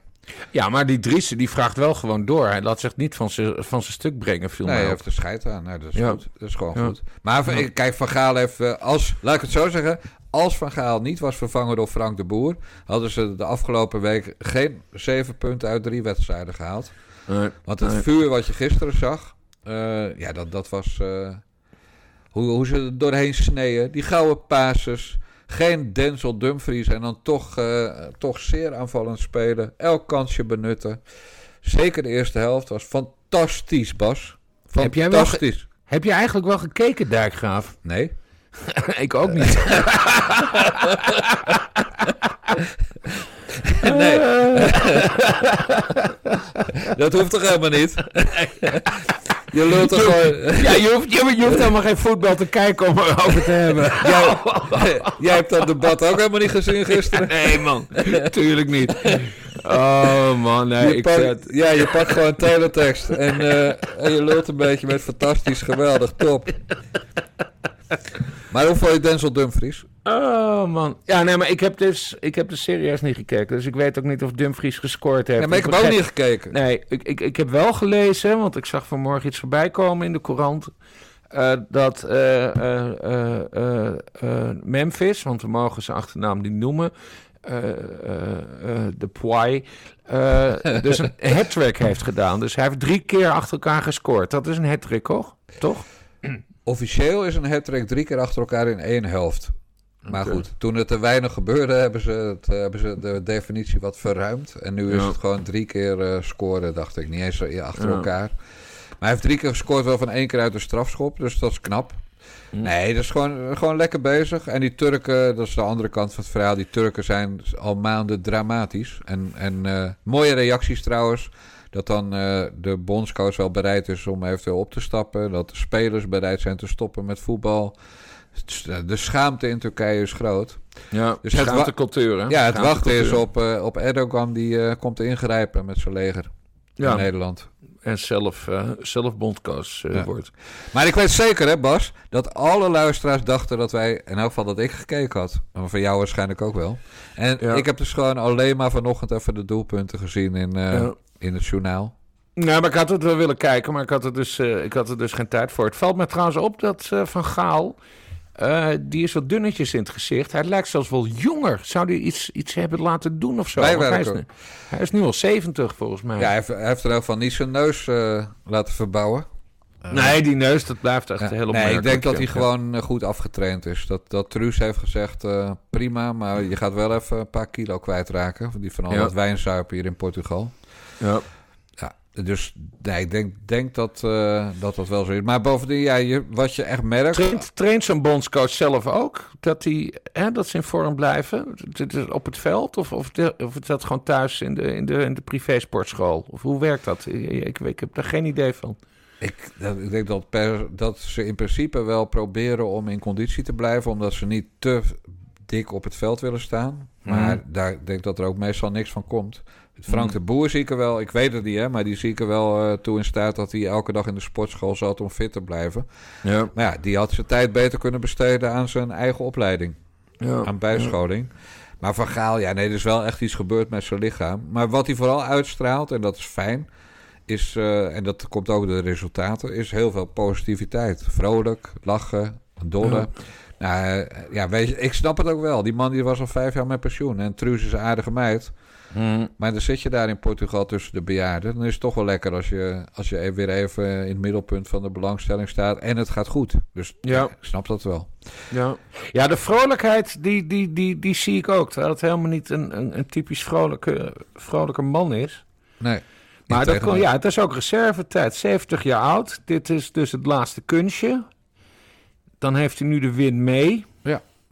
Ja, maar die Driessen die vraagt wel gewoon door. Hij laat zich niet van zijn van stuk brengen, viel Nee, hij op. heeft er scheid aan. Nou, dat is Ja. goed. Dat is gewoon Ja. goed. Maar Ja. kijk, Van Gaal heeft... eh, als, laat ik het zo zeggen. Als Van Gaal niet was vervangen door Frank de Boer... hadden ze de afgelopen week geen zeven punten uit drie wedstrijden gehaald. Nee. Want het Nee. vuur wat je gisteren zag... eh, ja, dat, dat was... hoe, hoe ze er doorheen sneden. Die gouden passes. Geen Denzel Dumfries. En dan toch, eh, toch zeer aanvallend spelen. Elk kansje benutten. Zeker de eerste helft was fantastisch, Bas. Heb jij wel Fantastisch. Heb je eigenlijk wel gekeken, Dijkgraaf? Nee. ik ook niet. nee. dat hoeft toch helemaal niet? Je lult er gewoon... Ja, je hoeft, je, je hoeft helemaal geen voetbal te kijken om erover te hebben. Jij, jij hebt dat debat ook helemaal niet gezien gisteren. Nee, man. Tuurlijk niet. Oh, man. Nee, Je ik zet... ja, je pakt gewoon teletext en, eh, en je lult een beetje met fantastisch, geweldig, top. Maar hoe vond je Denzel Dumfries? Oh, man. Ja, nee, maar ik heb dus, ik heb dus serieus niet gekeken. Dus ik weet ook niet of Dumfries gescoord heeft. Ja, maar ik heb ook niet gekeken. Nee, ik, ik, ik heb wel gelezen, want ik zag vanmorgen iets voorbij komen in de courant. eh, dat eh, eh, eh, eh, eh, Memphis, want we mogen zijn achternaam niet noemen, eh, eh, eh, de eh, dus een hat-trick heeft gedaan. Dus hij heeft drie keer achter elkaar gescoord. Dat is een hat-trick, toch? Toch? Officieel is een hat-trick drie keer achter elkaar in één helft. Maar goed, toen het te weinig gebeurde, hebben ze, het, eh, hebben ze de definitie wat verruimd. En nu is het gewoon drie keer eh, scoren, dacht ik. Niet eens eh, achter Ja. elkaar. Maar hij heeft drie keer gescoord, wel van één keer uit de strafschop. Dus dat is knap. Nee, dat is gewoon, gewoon lekker bezig. En die Turken, dat is de andere kant van het verhaal. Die Turken zijn al maanden dramatisch. En, en mooie reacties trouwens. Dat dan eh, de bondscoach wel bereid is om eventueel op te stappen. Dat de spelers bereid zijn te stoppen met voetbal. De schaamte in Turkije is groot. Ja, Dus dus het cultuur, hè? Ja, het wachten is op, eh, op Erdogan die eh, komt ingrijpen met zijn leger Ja. in Nederland. En zelf, eh zelf bondcoach eh, Ja. wordt. Maar ik weet zeker, hè Bas, dat alle luisteraars dachten dat wij, in elk geval dat ik gekeken had. Maar van jou waarschijnlijk ook wel. En Ja. ik heb dus gewoon alleen maar vanochtend even de doelpunten gezien in, eh. In het journaal. Nou, maar ik had het wel willen kijken, maar ik had er dus, eh, ik had er dus geen tijd voor. Het valt me trouwens op dat eh, Van Gaal, eh, die is wat dunnetjes in het gezicht. Hij lijkt zelfs wel jonger. Zou hij iets, iets hebben laten doen of zo? Hij, is, nu- hij is nu al 70 volgens mij. Ja, hij heeft, hij heeft er in geval niet zijn neus laten verbouwen. nee, die neus, dat blijft echt heel nee, ik denk dat hij ja. gewoon goed afgetraind is. Dat, dat Truus heeft gezegd, prima, maar je gaat wel even een paar kilo kwijtraken. Die van al Ja. dat wijnzuipen hier in Portugal. Ja. Ja, dus nee, ik denk, denk dat, eh, dat dat wel zo is. Maar bovendien, ja, je, wat je echt merkt... Traint, traint zo'n bondscoach zelf ook? Dat, die, hè, dat ze in vorm blijven? Dit is Op het veld? Of, of, de- of is dat gewoon thuis in de, in de, in de privésportschool? Of hoe werkt dat? Ik, ik, ik heb daar geen idee van. Ik, ik denk dat, per, dat ze in principe wel proberen om in conditie te blijven, omdat ze niet te dik op het veld willen staan. Maar Mhm. daar ik denk dat er ook meestal niks van komt. Frank Mhm. de Boer zie ik er wel, ik weet het niet, hè, maar die zie ik er wel eh, toe in staat dat hij elke dag in de sportschool zat om fit te blijven. Ja. Maar ja, die had zijn tijd beter kunnen besteden aan zijn eigen opleiding. ja. aan bijscholing. Maar Van Gaal, ja, nee, er is wel echt iets gebeurd met zijn lichaam. Maar wat hij vooral uitstraalt, en dat is fijn, is, eh, en dat komt ook door de resultaten, is heel veel positiviteit. Vrolijk, lachen, dolle. Ja. Nou, eh, ja, weet je, ik snap het ook wel. Die man die was al vijf jaar met pensioen. En Truus is een aardige meid. Mhm. Maar dan zit je daar in Portugal tussen de bejaarden. Dan is het toch wel lekker als je, als je weer even in het middelpunt van de belangstelling staat. En het gaat goed. Dus Ja. ja, ik snap dat wel. Ja. ja, de vrolijkheid, die, die, die, die zie ik ook. Terwijl het helemaal niet een, een, een typisch vrolijke, vrolijke man is. Nee. Maar dat kon, ja, het is ook reservetijd. 70 jaar oud. Dit is dus het laatste kunstje. Dan heeft hij nu de win mee.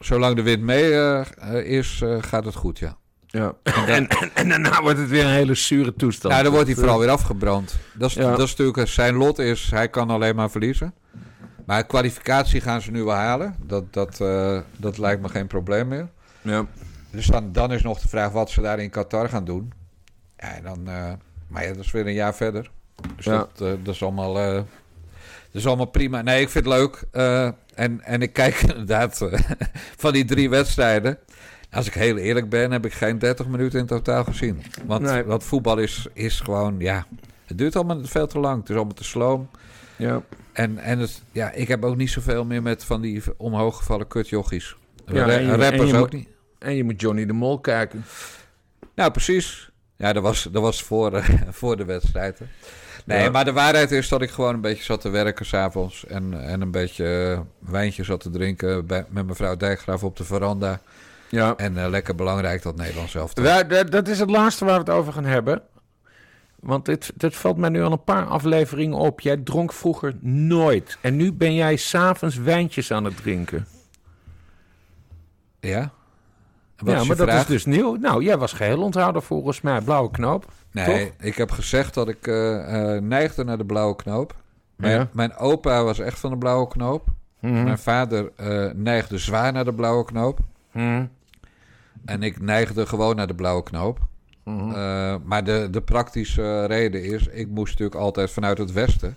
Zolang de wind mee eh, eh, is, eh, gaat het goed, ja. Ja. En, en, en daarna wordt het weer een hele zure toestand. Ja, dan wordt hij vooral weer afgebrand. Dat is, Ja. dat is natuurlijk zijn lot is, hij kan alleen maar verliezen. Maar kwalificatie gaan ze nu wel halen. Dat, dat, eh, dat lijkt me geen probleem meer. eh, Ja. Dus dan, dan is nog de vraag wat ze daar in Qatar gaan doen. Ja, en dan, eh, maar ja, dat is weer een jaar verder. Dus Ja. dat, eh, dat, is allemaal, eh, dat is allemaal prima. Nee, ik vind het leuk. Eh, en, en ik kijk inderdaad eh, van die drie wedstrijden. Als ik heel eerlijk ben, heb ik geen 30 minuten in totaal gezien. Want, Nee. want voetbal is, is gewoon, ja, het duurt allemaal veel te lang. Het is allemaal te sloom. Ja. En, en het, ja, ik heb ook niet zoveel meer met van die omhooggevallen kutjochies. Ja, Ra- je- rappers ook moet- niet. En je moet Johnny de Mol kijken. Nou, precies. Ja, dat was, dat was voor, eh, voor de wedstrijd. hè. Nee, Ja. maar de waarheid is dat ik gewoon een beetje zat te werken s'avonds. En, en een beetje eh, wijntje zat te drinken bij, met mevrouw Dijkgraaf op de veranda. Ja. En eh, lekker belangrijk dat Nederland zelf. Wij- dat, dat is het laatste waar we het over gaan hebben. Want dit, dit valt mij nu al een paar afleveringen op. Jij dronk vroeger nooit. En nu ben jij s'avonds wijntjes aan het drinken. Ja? Wat ja, is maar dat is dus nieuw. Nou, jij was geheel onthouden volgens mij. Blauwe knoop. Nee, ik heb gezegd dat ik eh, eh, neigde naar de blauwe knoop. Mijn, Ja. mijn opa was echt van de blauwe knoop. Mhm. Mijn vader neigde zwaar naar de blauwe knoop. Mhm. En ik neigde gewoon naar de blauwe knoop. Mhm. Eh, maar de, de praktische reden is... ik moest natuurlijk altijd vanuit het westen...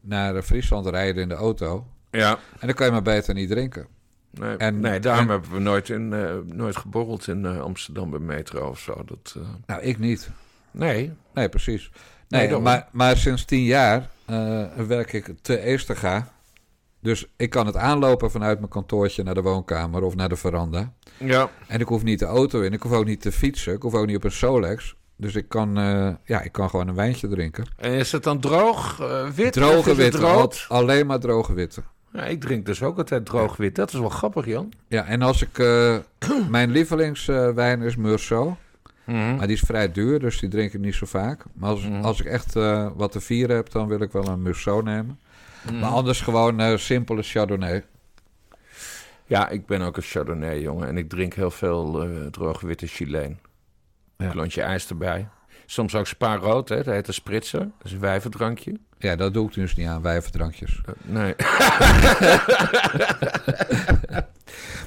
naar Friesland rijden in de auto. Ja. En dan kan je maar beter niet drinken. Nee, En- nee daarom en- hebben we nooit, in, eh, nooit geborreld in eh, Amsterdam bij Metro of zo. Dat, Nou, ik niet. nee. Nee, precies. Nee, maar, maar sinds tien jaar werk ik te Eestega. Dus ik kan het aanlopen vanuit mijn kantoortje naar de woonkamer of naar de veranda. Ja. En ik hoef niet de auto in, ik hoef ook niet te fietsen, ik hoef ook niet op een Solex. Dus ik kan, eh, ja, ik kan gewoon een wijntje drinken. En is het dan droog, eh, wit? Droge witte, rood? al- alleen maar droge witte. Ja, ik drink dus ook altijd droog wit. Dat is wel grappig, Jan. Ja, en als ik, eh, mijn lievelingswijn is Meursault. Maar die is vrij duur, dus die drink ik niet zo vaak. Maar als, Mhm. als ik echt wat te vieren heb, dan wil ik wel een Meursault nemen. Mhm. Maar anders gewoon eh, simpele Chardonnay. Ja, ik ben ook een Chardonnay, jongen. En ik drink heel veel eh droog witte Chileen. Ja. Klontje ijs erbij. Soms ook spa rood, hè. Dat heet een spritzer. Dat is een wijvendrankje. Ja, dat doe ik dus niet aan, wijvendrankjes. Eh, nee.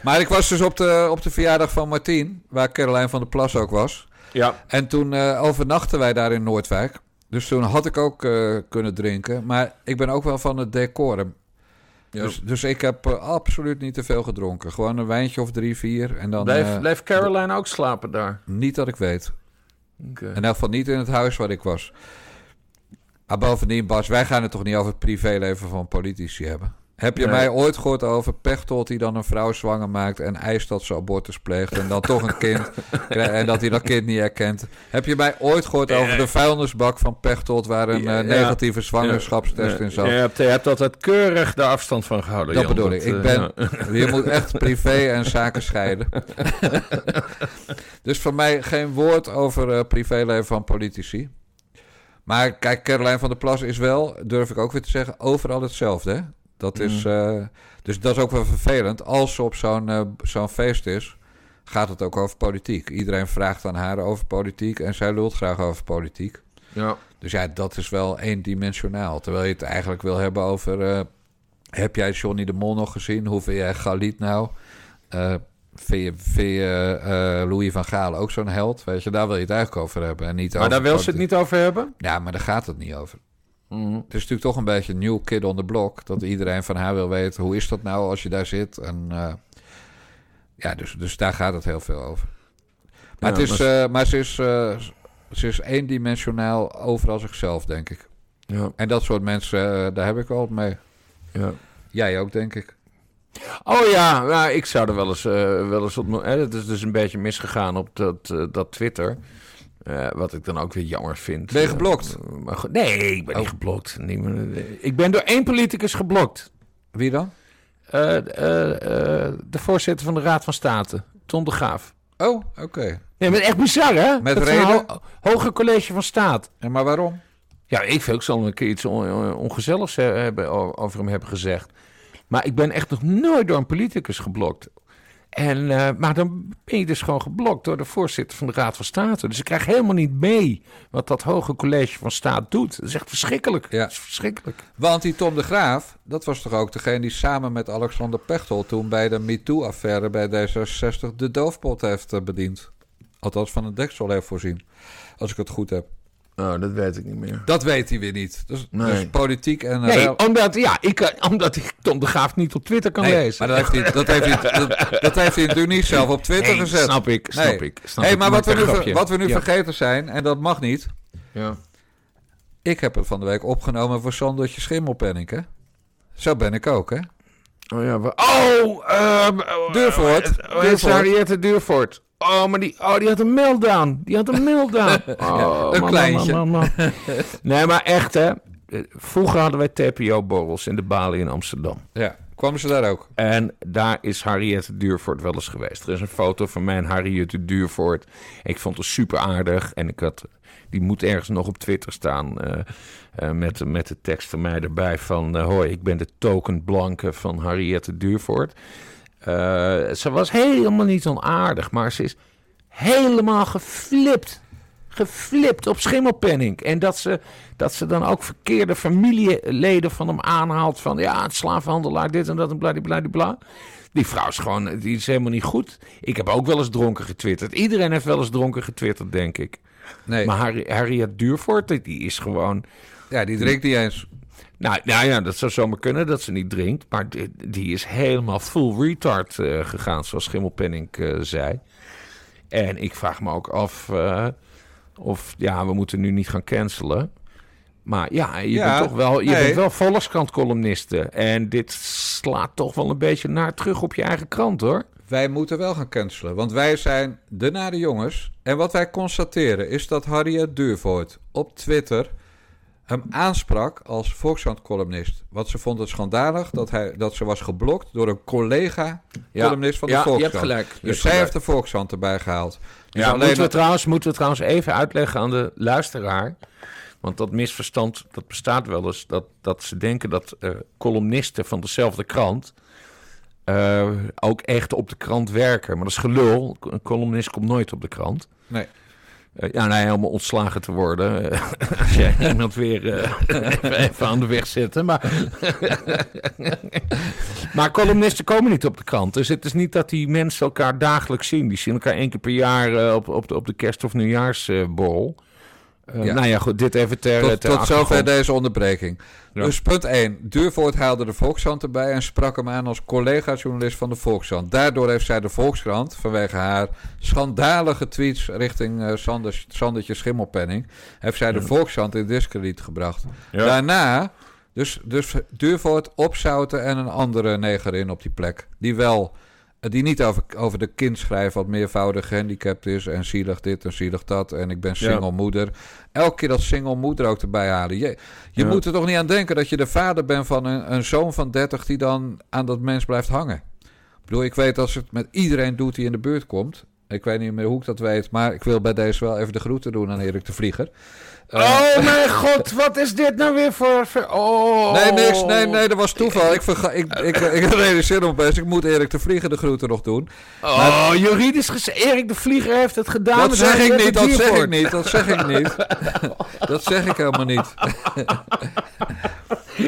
Maar ik was dus op de, op de verjaardag van Martien, waar Caroline van der Plas ook was. Ja. En toen eh, overnachten wij daar in Noordwijk. Dus toen had ik ook eh, kunnen drinken. Maar ik ben ook wel van het decorum. Dus, dus ik heb eh, absoluut niet te veel gedronken. Gewoon een wijntje of drie, vier. En dan Blijf, eh, blijf Caroline ook slapen daar? niet dat ik weet. Oké. In elk geval niet in het huis waar ik was. Maar bovendien, Bas, wij gaan het toch niet over het privéleven van politici hebben? Heb je Nee. mij ooit gehoord over Pechtold die dan een vrouw zwanger maakt en eist dat ze abortus pleegt en dan toch een kind en dat hij dat kind niet herkent? Heb je mij ooit gehoord over de vuilnisbak van Pechtold waar een Ja, eh, negatieve zwangerschapstest in zat? Je hebt, je hebt altijd keurig de afstand van gehouden, Dat Jan. bedoel ik. Ik eh, ben, je moet echt privé en zaken scheiden. dus voor mij geen woord over eh privéleven van politici. Maar kijk, Caroline van der Plas is wel, durf ik ook weer te zeggen, overal hetzelfde. Hè? Dat is, eh, dus dat is ook wel vervelend. Als ze op zo'n eh, zo'n feest is, gaat het ook over politiek. Iedereen vraagt aan haar over politiek en zij lult graag over politiek. Ja. Dus ja, dat is wel eendimensionaal. Terwijl je het eigenlijk wil hebben over... eh, heb jij Johnny de Mol nog gezien? Hoe vind jij Galit nou? Vind je, vind je Louis van Gaal ook zo'n held? Weet je, daar wil je het eigenlijk over hebben. En niet Maar over daar wil ze het niet over hebben? Ja, maar daar gaat het niet over. Mhm. Het is natuurlijk toch een beetje een new kid on the block. Dat iedereen van haar wil weten, hoe is dat nou als je daar zit? En eh, ja, dus, dus daar gaat het heel veel over. Maar, Ja, het is, maar- eh, maar ze is, eh, ze is eendimensionaal overal zichzelf, denk ik. Ja. En dat soort mensen, daar heb ik wel mee. ja. Jij ook, denk ik. Oh ja, nou, ik zou er wel eens, wel eens op... Hè, het is dus een beetje misgegaan op dat, dat Twitter. Eh, wat ik dan ook weer jammer vind. Ben je Eh, geblokt? maar goed, nee, ik ben niet Oh. geblokt. Nee, eh, ik ben door één politicus geblokt. Wie dan? Eh, eh, eh, de voorzitter van de Raad van State, Ton de Graaf. Oh, oké. Nee, maar echt bizar, hè? Met Dat reden? ho- hoger college van staat. En maar waarom? Ja, ik vind ook zal een keer iets on- ongezelligs eh, hebben, over hem hebben gezegd. Maar ik ben echt nog nooit door een politicus geblokt. En, eh, maar dan ben je dus gewoon geblokt door de voorzitter van de Raad van State. Dus ik krijg helemaal niet mee wat dat hoge college van staat doet. Dat is echt verschrikkelijk. Ja. Dat is verschrikkelijk. Want die Tom de Graaf, dat was toch ook degene die samen met Alexander Pechtold... toen bij de MeToo-affaire bij D66 de doofpot heeft eh, bediend. Althans van een deksel heeft voorzien. Als ik het goed heb. Oh, dat weet ik niet meer. Dat weet hij weer niet. Dus, Nee. dus politiek en... eh, Nee, rel- omdat, ja, ik, eh, omdat ik Tom de Graaf niet op Twitter kan Nee, lezen. maar dat heeft, hij, dat, heeft hij, dat, dat heeft hij natuurlijk niet zelf op Twitter Nee, gezet. snap ik, snap Nee. ik, snap hey, maar wat we, nu, ver- wat we nu Ja. vergeten zijn, en dat mag niet... Ja. Ik heb het van de week opgenomen voor Sandertje Schimmelpenning, hè? Zo ben ik ook, hè? Oh ja, we- oh, ehm, oh, Duurvoort. eh, eh, Duurvoort. Duurvoort. Oh, maar die, oh, die had een meltdown. Die had een meltdown. Oh, een man, kleintje. man, man, man. nee, maar echt, hè. Vroeger hadden wij TPO-borrels in de Bali in Amsterdam. Ja, kwamen ze daar ook? En daar is Harriette Duurvoort wel eens geweest. Er is een foto van mij en Harriette Duurvoort. Ik vond het super aardig. En ik had, die moet ergens nog op Twitter staan. eh, eh, met, met de tekst van mij erbij van... eh, hoi, ik ben de token blanke van Harriette Duurvoort. Eh, ze was helemaal niet onaardig, maar ze is helemaal geflipt. geflipt op Schimmelpenning. En dat ze, dat ze dan ook verkeerde familieleden van hem aanhaalt. Van ja, het slavenhandelaar, dit en dat en bladibladibla. Die vrouw is gewoon, die is helemaal niet goed. Ik heb ook wel eens dronken getwitterd. Iedereen heeft wel eens dronken getwitterd, denk ik. Nee, Maar Harriet Duurvoort, die is gewoon... ja, die drinkt niet eens. Nou, nou ja, dat zou zomaar kunnen dat ze niet drinkt. Maar die, die is helemaal full retard eh, gegaan, zoals Schimmelpenning eh, zei. En ik vraag me ook af eh, of, ja, we moeten nu niet gaan cancelen. Maar ja, je Ja, bent toch wel, je nee. bent wel Volkskrant-columniste. En dit slaat toch wel een beetje naar terug op je eigen krant, hoor. Wij moeten wel gaan cancelen, want wij zijn de nare jongens. En wat wij constateren is dat Harriet Duurvoort op Twitter hem aansprak als Volkskrant-columnist. Want ze vond het schandalig dat, hij, dat ze was geblokt door een collega-columnist van de ja, je hebt gelijk. Je Dus hebt zij gelijk. heeft de Volkskrant erbij gehaald. Dus Ja, moeten, we dat- trouwens, moeten we trouwens even uitleggen aan de luisteraar. Want dat misverstand, dat bestaat wel eens. Dat, dat ze denken dat eh, columnisten van dezelfde krant eh, ook echt op de krant werken. Maar dat is gelul. Een columnist komt nooit op de krant. Nee. Eh, ja, nee, helemaal ontslagen te worden. eh, als jij iemand weer eh, even, even aan de weg zetten. Maar, maar columnisten komen niet op de krant. Dus het is niet dat die mensen elkaar dagelijks zien. Die zien elkaar één keer per jaar op, op, de, op de kerst- of nieuwjaarsborrel. Eh, Ja. Nou ja, goed, dit even ter, Tot, ter tot zover deze onderbreking. Ja. Dus punt 1. Duurvoort haalde de Volkskrant erbij en sprak hem aan als collega-journalist van de Volkskrant. Daardoor heeft zij de Volkskrant, vanwege haar schandalige tweets richting eh Sander, Sandertje Schimmelpenning, heeft zij de Volkskrant in discrediet gebracht. Daarna, dus, dus Duurvoort opzouten en een andere neger in op die plek. Die wel, eh, die niet over, over de kind schrijft wat meervoudig gehandicapt is en zielig dit en zielig dat en ik ben single moeder. Elke keer dat single moeder ook erbij halen. Je, je Ja. moet er toch niet aan denken dat je de vader bent van een, een zoon van 30 die dan aan dat mens blijft hangen. Ik bedoel, ik weet als het met iedereen doet die in de buurt komt. Ik weet niet meer hoe ik dat weet, maar ik wil bij deze wel even de groeten doen aan Erik de Vlieger. Eh, Oh mijn god, wat is dit nou weer voor... oh. Nee, niks. Nee, nee, dat was toeval. Ik, verga, ik, ik, ik, ik realiseer me opeens. Ik moet Erik de Vlieger de groeten nog doen. Oh, juridisch gezegd, Erik de Vlieger heeft het gedaan. dat zeg ik niet, dat zeg ik niet, dat zeg ik niet. dat zeg ik helemaal niet.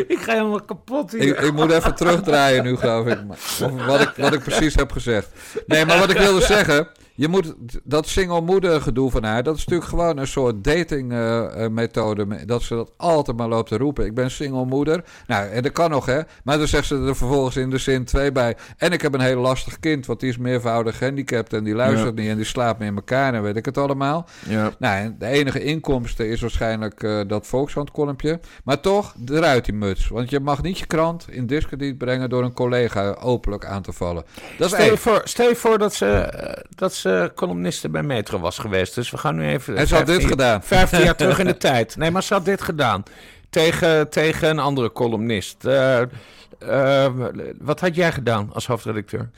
Ik ga helemaal kapot hier. Ik, ik moet even terugdraaien nu, geloof ik. Of wat ik, wat ik precies heb gezegd. Nee, maar wat ik wilde zeggen... Je moet dat single moeder gedoe van haar... dat is natuurlijk gewoon een soort dating eh, eh, methode. Dat ze dat altijd maar loopt te roepen. Ik ben single moeder. Nou, en dat kan nog, hè. Maar dan zegt ze er vervolgens in de zin twee bij. En ik heb een heel lastig kind... want die is meervoudig gehandicapt... en die luistert niet en die slaapt me in elkaar... en weet ik het allemaal. Ja. Nou, en de enige inkomsten is waarschijnlijk eh, dat Volkskrant-kolompje. Maar toch, eruit die muts. Want je mag niet je krant in discrediet brengen... door een collega openlijk aan te vallen. Dat is Stel je voor, stel je voor dat, ze, eh, dat ze columniste bij Metro was geweest. Dus we gaan nu even... En ze had dit 15 gedaan. 15 jaar terug in de tijd. Nee, maar ze had dit gedaan. Tegen, tegen een andere columnist. Eh, eh, wat had jij gedaan als hoofdredacteur?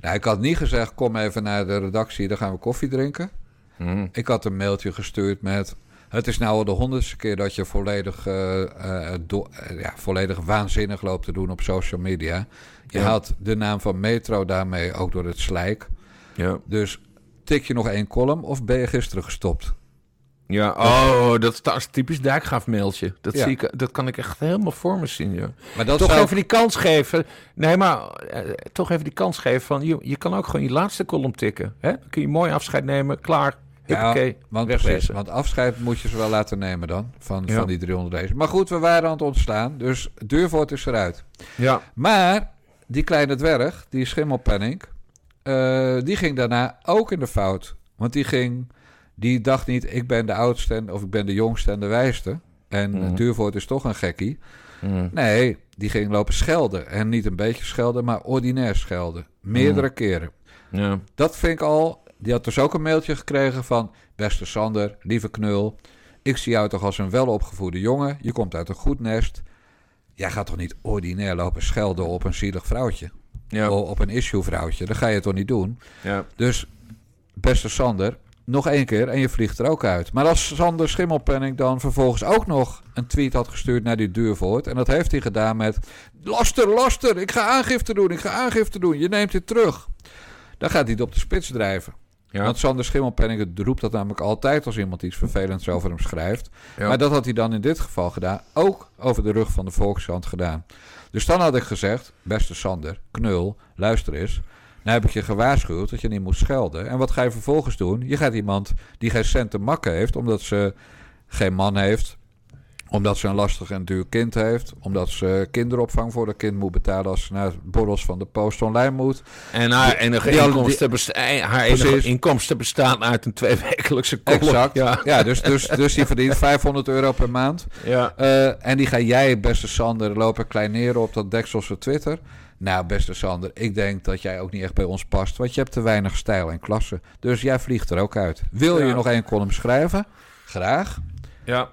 Nou, ik had niet gezegd, kom even naar de redactie, dan gaan we koffie drinken. Hmm. Ik had een mailtje gestuurd met... Het is nou al de honderdste keer dat je volledig, eh, eh, do- eh, ja, volledig waanzinnig loopt te doen op social media. Je Ja. haalt de naam van Metro daarmee ook door het slijk. Ja. Dus tik je nog één column of ben je gisteren gestopt? Ja, oh, dat is- typisch Dijkgraaf mailtje. Dat, Ja. zie ik, dat kan ik echt helemaal voor me zien, ja. Maar dat toch zou- even die kans geven. Nee, maar eh, toch even die kans geven van... Je, je kan ook gewoon je laatste column tikken. Hè? Dan kun je mooi afscheid nemen, klaar. Ja, Oké, want, wegwezen. precies, want afscheid moet je ze wel laten nemen dan, van, Ja. van die 300 deze. Maar goed, we waren aan het ontslaan, dus Duurvoort is eruit. Ja, Maar die kleine dwerg, die schimmelpenning, eh, die ging daarna ook in de fout. Want die ging, die dacht niet, ik ben de oudste en- of ik ben de jongste en de wijste. En Mhm. Duurvoort is toch een gekkie. Mm. Nee, die ging lopen schelden. En niet een beetje schelden, maar ordinair schelden. Meerdere keren. ja. Dat vind ik al. Die had dus ook een mailtje gekregen van... Beste Sander, lieve knul... Ik zie jou toch als een welopgevoede jongen. Je komt uit een goed nest. Jij gaat toch niet ordinair lopen schelden op een zielig vrouwtje? Ja. Op een issue vrouwtje. Dat ga je toch niet doen? ja. Dus, beste Sander... Nog één keer en je vliegt er ook uit. Maar als Sander Schimmelpenning dan vervolgens ook nog een tweet had gestuurd naar die Duurvoort... en dat heeft hij gedaan met... Laster, laster, ik ga aangifte doen, ik ga aangifte doen. Je neemt dit terug. Dan gaat hij het op de spits drijven. Ja. Want Sander Schimmelpenning roept dat namelijk altijd als iemand iets vervelends over hem schrijft. Ja. Maar dat had hij dan in dit geval gedaan, ook over de rug van de Volkskrant gedaan. Dus dan had ik gezegd, beste Sander, knul, luister eens. Nou heb ik je gewaarschuwd dat je niet moet schelden. En wat ga je vervolgens doen? Je gaat iemand die geen cent te makken heeft, omdat ze geen man heeft, omdat ze een lastig en duur kind heeft, omdat ze kinderopvang voor dat kind moet betalen als ze naar borrels van de post online moet. En haar enige, die- inkomsten, eh, haar enige inkomsten bestaan uit een tweewekelijkse column. Exact. Ja, Ja. dus, dus, dus die verdient 500 euro per maand. Ja. Eh, en die ga jij, beste Sander, lopen kleineren op dat dekselse Twitter. Nou, beste Sander, ik denk dat jij ook niet echt bij ons past. Want je hebt te weinig stijl en klasse. Dus jij vliegt er ook uit. Wil je nog één column schrijven? Graag. ja.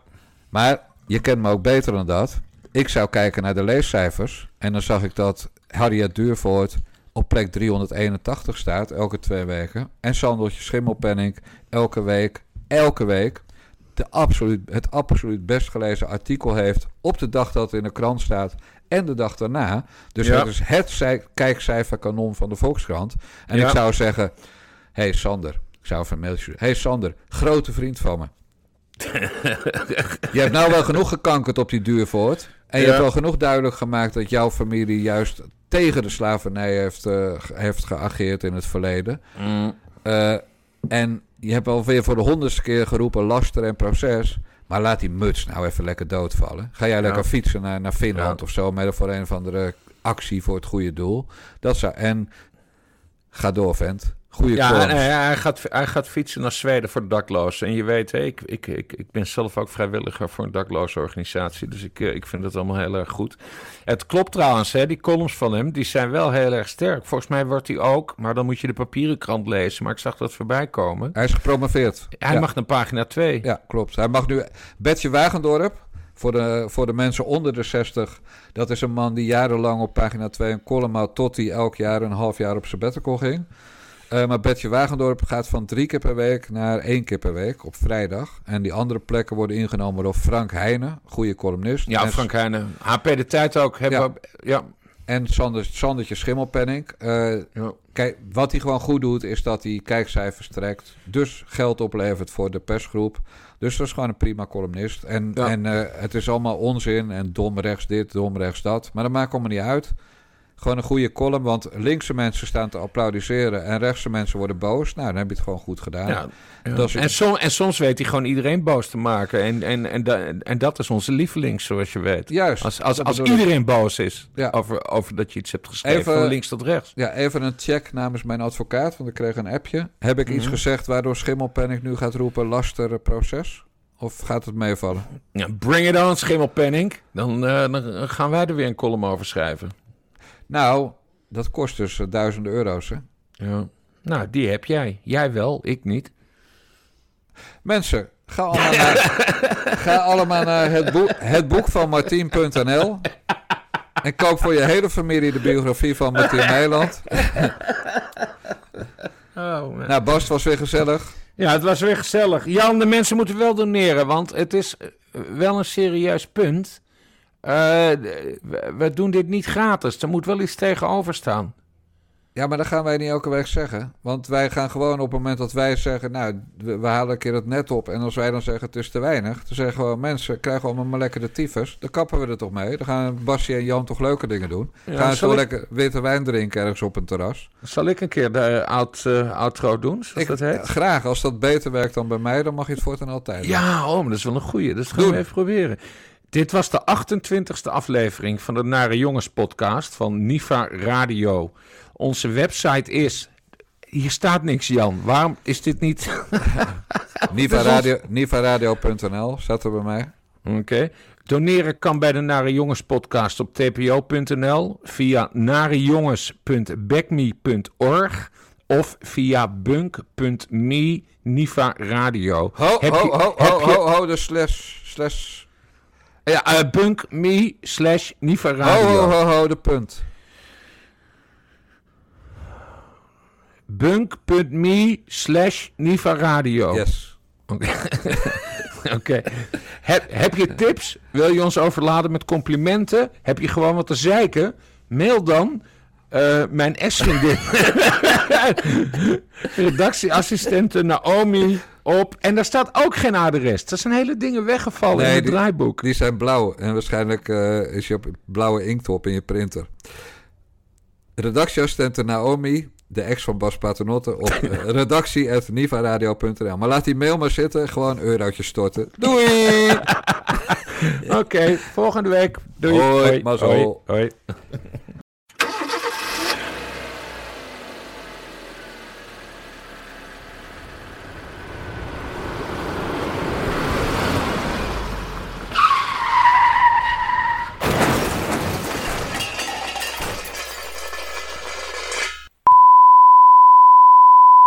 Maar je kent me ook beter dan dat. Ik zou kijken naar de leescijfers. En dan zag ik dat Harriet Duurvoort op plek 381 staat, elke twee weken. En Sandeltje Schimmelpenning elke week, elke week, de absoluut, het absoluut best gelezen artikel heeft op de dag dat het in de krant staat en de dag daarna. Dus Ja. het is het kijkcijferkanon van de Volkskrant. En Ja. ik zou zeggen, hey Sander, ik zou even een mailtje. Hey Sander, grote vriend van me. Je hebt nou wel genoeg gekankerd op die duurvoort. En je Ja. hebt wel genoeg duidelijk gemaakt dat jouw familie juist tegen de slavernij heeft, eh, heeft geageerd in het verleden. Mm. Eh, en je hebt alweer voor de honderdste keer geroepen laster en proces. Maar laat die muts nou even lekker doodvallen. Ga jij lekker fietsen naar, naar Finland Ja. of zo. Met voor een of andere actie voor het goede doel. Dat zou, en ga door, vent. Goeie Ja, en hij, gaat, hij gaat fietsen naar Zweden voor de daklozen. En je weet, hè, ik, ik, ik, ik ben zelf ook vrijwilliger voor een dakloze organisatie. Dus ik, eh, ik vind het allemaal heel erg goed. Het klopt trouwens, hè, die columns van hem, die zijn wel heel erg sterk. Volgens mij wordt hij ook, maar dan moet je de papieren krant lezen. Maar ik zag dat voorbij komen. Hij is gepromoveerd. Hij Ja. mag naar pagina 2. Ja, klopt. Hij mag nu. Betje Wagendorp, voor de, voor de mensen onder de 60. Dat is een man die jarenlang op pagina 2 een column had. tot hij elk jaar een half jaar op sabbatical ging. Eh, maar Betje Wagendorp gaat van drie keer per week naar één keer per week op vrijdag. En die andere plekken worden ingenomen door Frank Heijnen, goede columnist. Ja, en, Frank Heijnen. HP de Tijd ook. Hebben Ja. we- ja. En Sander, Sandertje Schimmelpenning. Eh, Ja. Kijk, wat hij gewoon goed doet, is dat hij kijkcijfers trekt. Dus geld oplevert voor de persgroep. Dus dat is gewoon een prima columnist. En, Ja. en eh, het is allemaal onzin en dom rechts dit, dom rechts dat. Maar dat maakt allemaal niet uit. Gewoon een goede column, want linkse mensen staan te applaudisseren en rechtse mensen worden boos. Nou, dan heb je het gewoon goed gedaan. Ja, ja. Dat is- en, som- en soms weet hij gewoon iedereen boos te maken. En, en, en, da- en dat is onze lieveling, zoals je weet. Juist. Als, als, als ik. iedereen boos is Ja. over, over dat je iets hebt geschreven, Even- van links tot rechts. Ja, even een check namens mijn advocaat, want ik kreeg een appje. Heb ik Mhm. iets gezegd waardoor Schimmelpenning nu gaat roepen laster eh, proces? Of gaat het meevallen? Ja, bring it on, Schimmelpenning. Dan, eh, dan gaan wij er weer een column over schrijven. Nou, dat kost dus eh, duizenden euro's, hè? Ja. Nou, die heb jij. Jij wel, ik niet. Mensen, ga allemaal naar, ga allemaal naar het, boek, het boek van Martien.nl. En koop voor je hele familie de biografie van Martien Nijland. Oh, Nou, Bas, het was weer gezellig. Ja, het was weer gezellig. Jan, de mensen moeten wel doneren, want het is eh, wel een serieus punt. Eh, we, we doen dit niet gratis. Er moet wel iets tegenover staan. Ja, maar dat gaan wij niet elke week zeggen. Want wij gaan gewoon op het moment dat wij zeggen... nou, we, we halen een keer het net op. En als wij dan zeggen het is te weinig... dan zeggen we mensen, krijgen allemaal maar lekker de tyfus. Dan kappen we er toch mee. Dan gaan Basje en Jan toch leuke dingen doen. Ja, gaan ze wel ik- lekker witte wijn drinken ergens op een terras. Zal ik een keer de eh, out, eh, outro doen, zoals Ik, dat heet? graag, als dat beter werkt dan bij mij... dan mag je het voortaan altijd doen. Ja, oh, maar dat is wel een goeie. Dat gaan Doen. we even proberen. Dit was de 28e aflevering van de Nare Jongens podcast van Niva Radio. Onze website is... Hier staat niks, Jan. Waarom is dit niet... Niva Radio, nivaradio.nl staat er bij mij. Oké. Doneren kan bij de Nare Jongens podcast op tpo.nl, via narejongens.backme.org of via bunk.me Niva Radio. Ho, Heb ho, je- ho, ho, je- ho, ho, de slash, slash... Ja, eh, bunk.me slash Niva Radio. ho, ho, ho, de punt. Bunk.me slash Niva Radio. Yes. Oké. Oké. Heb, heb je tips? Wil je ons overladen met complimenten? Heb je gewoon wat te zeiken? Mail dan Eh, mijn ex-vriendin. Redactieassistente Naomi op. En daar staat ook geen adres. Er zijn hele dingen weggevallen in het die, draaiboek. die zijn blauw. En waarschijnlijk eh, is je op blauwe inktop in je printer. Redactieassistente Naomi, de ex van Bas Paternotte, op uh, redactie.nivaradio.nl. Maar laat die mail maar zitten, gewoon eurotjes storten. Doei! Oké, volgende week. Doei. Hoi, hoi, hoi.